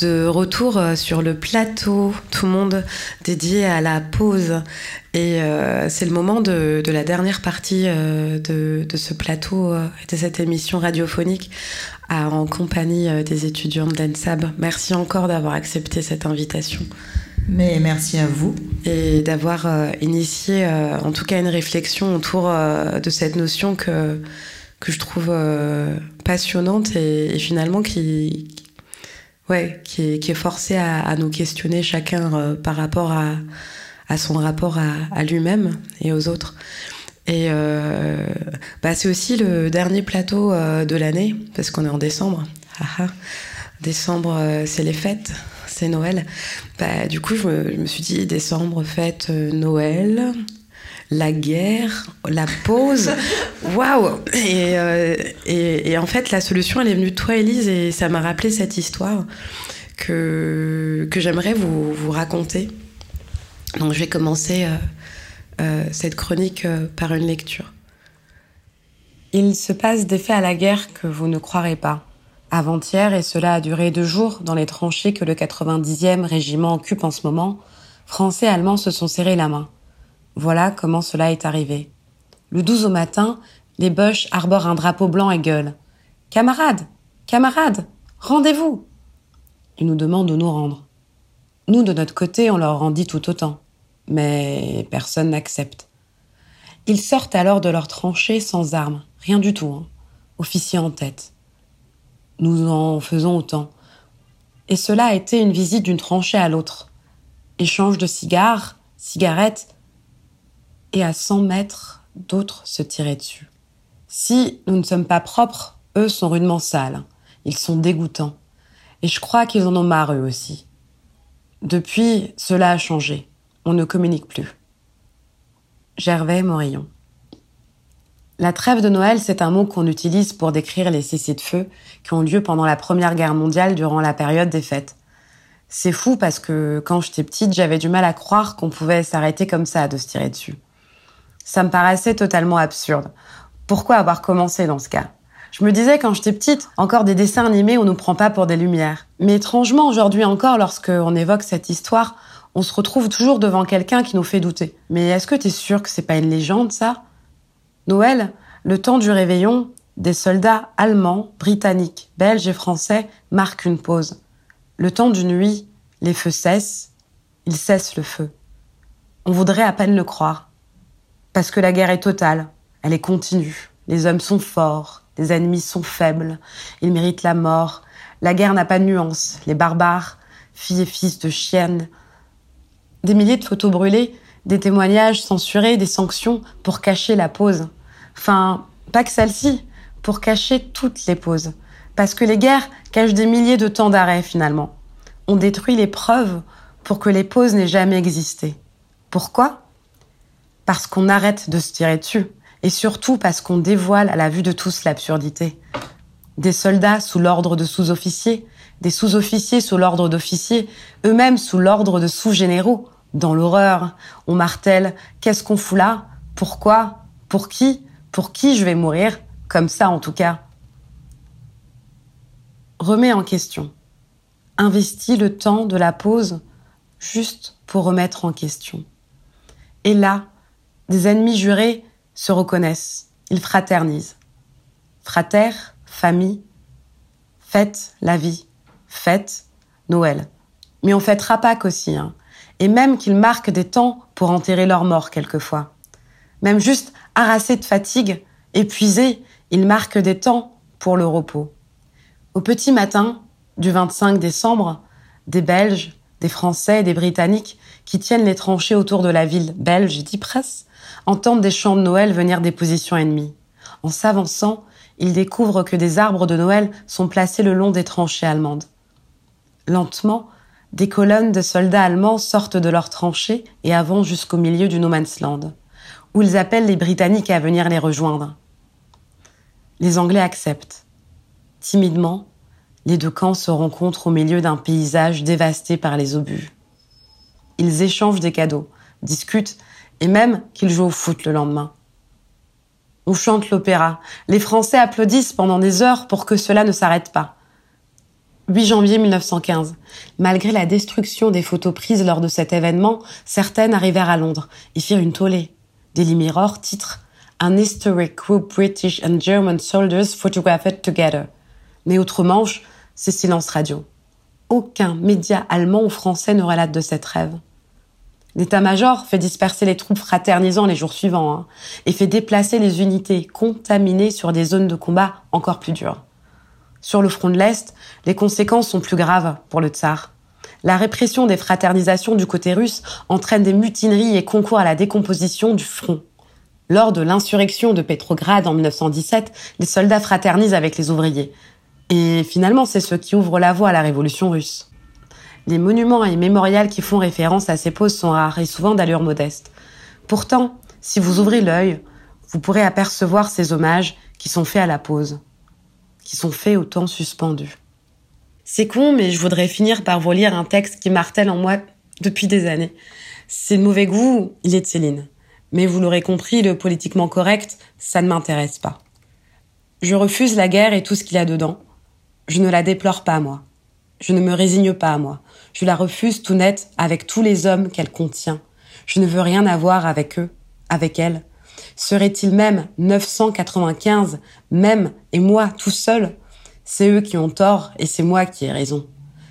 de retour euh, sur le plateau, tout le monde dédié à la pause. Et euh, c'est le moment de, de, la dernière partie euh, de, de, ce plateau, euh, de cette émission radiophonique à, en compagnie des étudiants de l'ENSAB. Merci encore d'avoir accepté cette invitation. Mais merci à vous. Et d'avoir initié en tout cas une réflexion autour de cette notion que, que je trouve passionnante et, et finalement qui, ouais, qui est, forcé à, nous questionner chacun euh, par rapport à, son rapport à, lui-même et aux autres. Et euh, bah c'est aussi le dernier plateau euh, de l'année, parce qu'on est en décembre. Haha. décembre, euh, c'est les fêtes, c'est Noël. Bah, du coup, je me, je me, suis dit décembre, fête, Noël, la guerre, la pause. Waouh et, euh, et, et, en fait, la solution, elle est venue de toi, Elise, et ça m'a rappelé cette histoire que, que j'aimerais vous, vous raconter. Donc, je vais commencer euh, euh, cette chronique euh, par une lecture. Il se passe des faits à la guerre que vous ne croirez pas. Avant-hier, et cela a duré deux jours, dans les tranchées que le 90e régiment occupe en ce moment, Français et Allemands se sont serrés la main. Voilà comment cela est arrivé. Le 12 au matin, les Boches arborent un drapeau blanc et gueulent. Camarades, camarades, rendez-vous. Ils nous demandent de nous rendre. Nous, de notre côté, on leur rendit tout autant. Mais personne n'accepte. Ils sortent alors de leur tranchée sans armes, rien du tout, hein. officier en tête. Nous en faisons autant. Et cela a été une visite d'une tranchée à l'autre. Échange de cigares, cigarettes, et à 100 mètres, d'autres se tiraient dessus. Si nous ne sommes pas propres, eux sont rudement sales. Ils sont dégoûtants. Et je crois qu'ils en ont marre eux aussi. Depuis, cela a changé. On ne communique plus. Gervais Morillon. La trêve de Noël, c'est un mot qu'on utilise pour décrire les cessez-de-feu qui ont lieu pendant la Première Guerre mondiale durant la période des fêtes. C'est fou parce que quand j'étais petite, j'avais du mal à croire qu'on pouvait s'arrêter comme ça de se tirer dessus. Ça me paraissait totalement absurde. Pourquoi avoir commencé dans ce cas? Je me disais quand j'étais petite, encore des dessins animés, on nous prend pas pour des lumières. Mais étrangement, aujourd'hui encore, lorsqu'on évoque cette histoire, on se retrouve toujours devant quelqu'un qui nous fait douter. Mais est-ce que t'es sûr que c'est pas une légende, ça? Noël, le temps du réveillon, des soldats allemands, britanniques, belges et français marquent une pause. Le temps d'une nuit, les feux cessent, ils cessent le feu. On voudrait à peine le croire. Parce que la guerre est totale, elle est continue. Les hommes sont forts, les ennemis sont faibles, ils méritent la mort. La guerre n'a pas de nuance. Les barbares, filles et fils de chiennes, des milliers de photos brûlées, des témoignages censurés, des sanctions pour cacher la pause. Enfin, pas que celle-ci, pour cacher toutes les pauses. Parce que les guerres cachent des milliers de temps d'arrêt finalement. On détruit les preuves pour que les pauses n'aient jamais existé. Pourquoi? Parce qu'on arrête de se tirer dessus. Et surtout parce qu'on dévoile à la vue de tous l'absurdité. Des soldats sous l'ordre de sous-officiers, des sous-officiers sous l'ordre d'officiers, eux-mêmes sous l'ordre de sous-généraux. Dans l'horreur, on martèle Qu'est-ce qu'on fout là? Pourquoi? Pour qui? Pour qui je vais mourir? Comme ça, en tout cas. Remets en question. Investis le temps de la pause juste pour remettre en question. Et là, des ennemis jurés se reconnaissent, ils fraternisent. Frater, famille, fête la vie, fête Noël. Mais on fêtera Pâques aussi, hein. et même qu'ils marquent des temps pour enterrer leurs morts quelquefois. Même juste harassés de fatigue, épuisés, ils marquent des temps pour le repos. Au petit matin du 25 décembre, des Belges, des Français des Britanniques qui tiennent les tranchées autour de la ville belge d'Ypres entendent des chants de Noël venir des positions ennemies. En s'avançant, ils découvrent que des arbres de Noël sont placés le long des tranchées allemandes. Lentement, des colonnes de soldats allemands sortent de leurs tranchées et avancent jusqu'au milieu du no man's land, où ils appellent les Britanniques à venir les rejoindre. Les Anglais acceptent. Timidement, les deux camps se rencontrent au milieu d'un paysage dévasté par les obus. Ils échangent des cadeaux, discutent et même qu'ils jouent au foot le lendemain. On chante l'opéra. Les Français applaudissent pendant des heures pour que cela ne s'arrête pas. 8 janvier 1915. Malgré la destruction des photos prises lors de cet événement, certaines arrivèrent à Londres et firent une tollée. Daily Mirror titre An historic group British and German soldiers photographed together. Mais outre-Manche, c'est silence radio. Aucun média allemand ou français ne relate de cette rêve. L'état-major fait disperser les troupes fraternisant les jours suivants hein, et fait déplacer les unités contaminées sur des zones de combat encore plus dures. Sur le front de l'Est, les conséquences sont plus graves pour le tsar. La répression des fraternisations du côté russe entraîne des mutineries et concourt à la décomposition du front. Lors de l'insurrection de Petrograd en 1917, les soldats fraternisent avec les ouvriers. Et finalement, c'est ce qui ouvre la voie à la révolution russe. Les monuments et mémorials qui font référence à ces poses sont rares et souvent d'allure modeste. Pourtant, si vous ouvrez l'œil, vous pourrez apercevoir ces hommages qui sont faits à la pose, qui sont faits au temps suspendu. C'est con, mais je voudrais finir par vous lire un texte qui martèle en moi depuis des années. C'est de mauvais goût, il est de Céline. Mais vous l'aurez compris, le politiquement correct, ça ne m'intéresse pas. Je refuse la guerre et tout ce qu'il y a dedans. Je ne la déplore pas, moi. Je ne me résigne pas moi. Je la refuse tout net avec tous les hommes qu'elle contient. Je ne veux rien avoir avec eux, avec elle. Serait-il même 995, même et moi tout seul? C'est eux qui ont tort et c'est moi qui ai raison.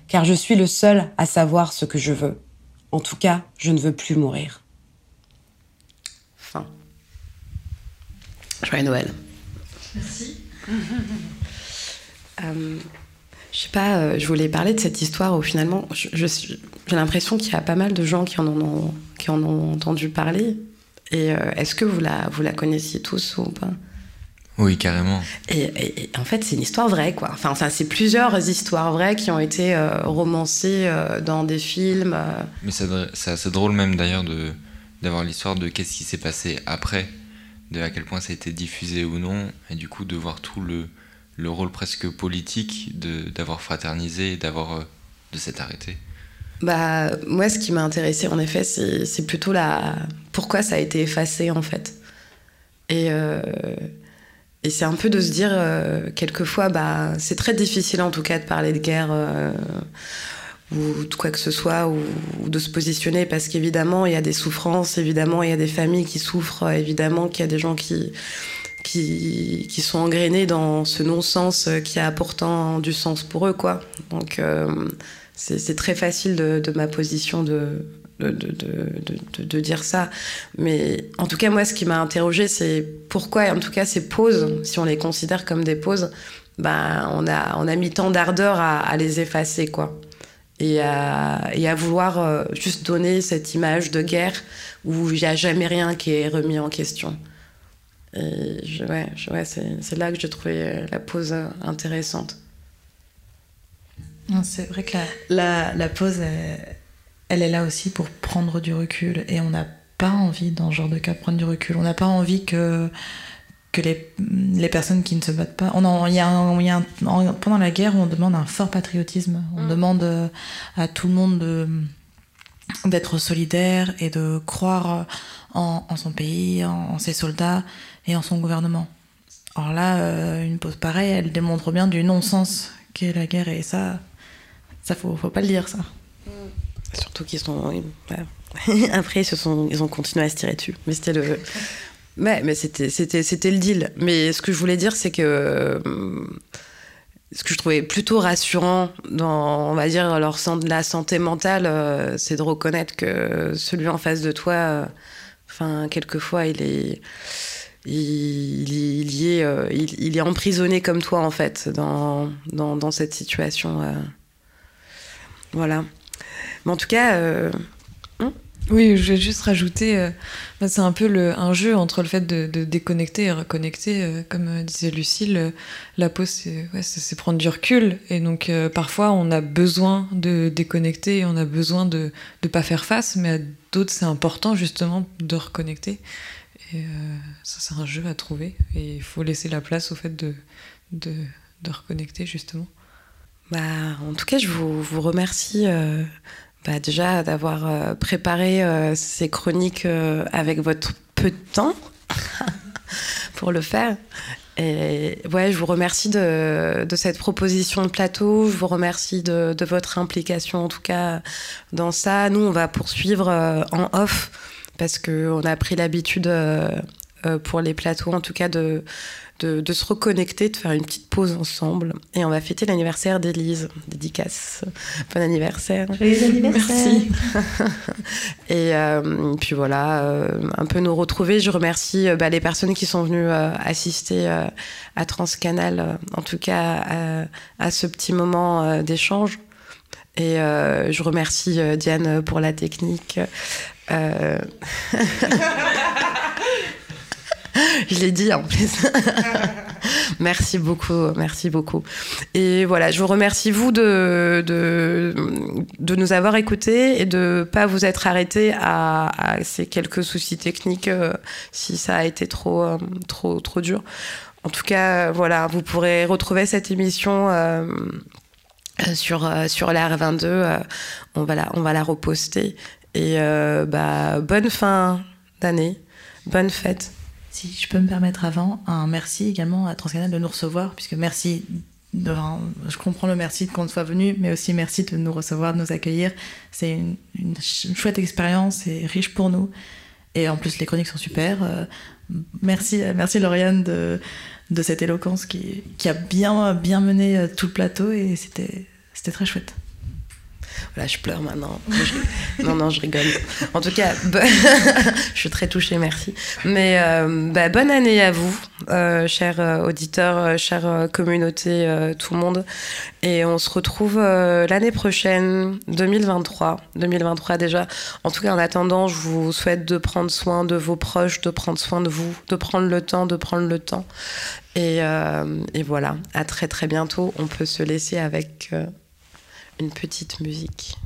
Car je suis le seul à savoir ce que je veux. En tout cas, je ne veux plus mourir. Fin. Joyeux Noël. Merci. euh... Je sais pas, euh, je voulais parler de cette histoire où finalement, j'ai l'impression qu'il y a pas mal de gens qui en ont, qui en ont entendu parler. Et euh, est-ce que vous la, vous la connaissiez tous ou pas? Oui, carrément. Et, et, et en fait, c'est une histoire vraie, quoi. Enfin, c'est plusieurs histoires vraies qui ont été euh, romancées euh, dans des films. Mais c'est assez drôle même d'ailleurs de d'avoir l'histoire de qu'est-ce qui s'est passé après, de à quel point ça a été diffusé ou non, et du coup de voir tout le, le rôle presque politique d'avoir fraternisé d'avoir euh, de s'être arrêté. Bah, moi, ce qui m'a intéressé, en effet, c'est plutôt la... pourquoi ça a été effacé, en fait. Et, euh, et c'est un peu de se dire, euh, quelquefois, bah, c'est très difficile, en tout cas, de parler de guerre ou de quoi que ce soit, ou, ou de se positionner, parce qu'évidemment, il y a des souffrances, évidemment, il y a des familles qui souffrent, évidemment, qu'il y a des gens qui qui, sont engrainés dans ce non-sens qui a pourtant du sens pour eux, quoi. Donc, euh, c'est très facile de, ma position de, de, dire ça. Mais en tout cas, moi, ce qui m'a interrogé, c'est pourquoi, en tout cas, ces pauses, si on les considère comme des pauses, bah, on, a, on a mis tant d'ardeur à, à, les effacer, quoi. Et à, et à vouloir euh, juste donner cette image de guerre où il n'y a jamais rien qui est remis en question. Et je, ouais, je, ouais c'est là que j'ai trouvé la pause intéressante. C'est vrai que la, la, la pause, elle, elle, est là aussi pour prendre du recul. Et on n'a pas envie, dans ce genre de cas, de prendre du recul. On n'a pas envie que, que les, les, personnes qui ne se battent pas. On en, y a un, y a un, pendant la guerre, on demande un fort patriotisme. On mmh. demande à tout le monde de d'être solidaire et de croire en, son pays, en, ses soldats et en son gouvernement. Alors là, euh, une pause pareille, elle démontre bien du non-sens qu'est la guerre et ça, ça faut, faut pas le dire ça. Surtout qu'ils sont, après ils ont continué à se tirer dessus. Mais c'était le, ouais, mais c'était, le deal. Mais ce que je voulais dire, c'est que ce que je trouvais plutôt rassurant dans, on va dire, leur la santé mentale, euh, c'est de reconnaître que celui en face de toi, euh, enfin, quelquefois, euh, il, est emprisonné comme toi, en fait, dans, cette situation. Euh. Voilà. Mais en tout cas. Hein oui, je vais juste rajouter, euh, bah, c'est un peu un jeu entre le fait de, déconnecter et reconnecter. Euh, comme disait Lucille, euh, la pause, c'est prendre du recul. Et donc, parfois, on a besoin de déconnecter et on a besoin de ne pas faire face, mais à d'autres, c'est important justement de reconnecter. Et ça, c'est un jeu à trouver. Et il faut laisser la place au fait de, reconnecter, justement. Bah, en tout cas, je vous, remercie euh, bah, déjà d'avoir euh, préparé euh, ces chroniques euh, avec votre peu de temps pour le faire. Et ouais, je vous remercie de, cette proposition de plateau. Je vous remercie de, votre implication, en tout cas, dans ça. Nous, on va poursuivre en off parce qu'on a pris l'habitude pour les plateaux, en tout cas, de de, de, se reconnecter, de faire une petite pause ensemble. Et on va fêter l'anniversaire d'Élise. Dédicace. Bon anniversaire. Joyeux anniversaire. Merci. et euh, puis voilà, euh, un peu nous retrouver. Je remercie euh, bah, les personnes qui sont venues euh, assister euh, à Transcanal, en tout cas à, à ce petit moment d'échange. Et je remercie Diane pour la technique. je l'ai dit en plus. merci beaucoup, merci beaucoup. Et voilà, je vous remercie vous de, de, de nous avoir écoutés et de pas vous être arrêté à, ces quelques soucis techniques euh, si ça a été trop, euh, trop, trop dur. En tout cas, voilà, vous pourrez retrouver cette émission. Euh, sur, sur la R22, on, va la, on va la reposter. Et bah, bonne fin d'année, bonne fête. Si je peux me permettre avant, un merci également à Transcanal de nous recevoir, puisque merci, de, je comprends le merci qu'on soit venu, mais aussi merci de nous recevoir, de nous accueillir. C'est une, chouette expérience et riche pour nous. Et en plus, les chroniques sont super. Euh, merci, merci Lauriane de, de cette éloquence qui, qui a bien, bien mené euh, tout le plateau et c'était très chouette. Voilà, je pleure maintenant. Non, non, je rigole. En tout cas, je suis très touchée, merci. Mais euh, bah, bonne année à vous, euh, chers euh, auditeurs, chère communauté, euh, tout le monde. Et on se retrouve l'année prochaine, 2023. 2023 déjà. En tout cas, en attendant, je vous souhaite de prendre soin de vos proches, de prendre soin de vous, de prendre le temps, de prendre le temps. Et, et voilà, à très très bientôt. On peut se laisser avec une petite musique.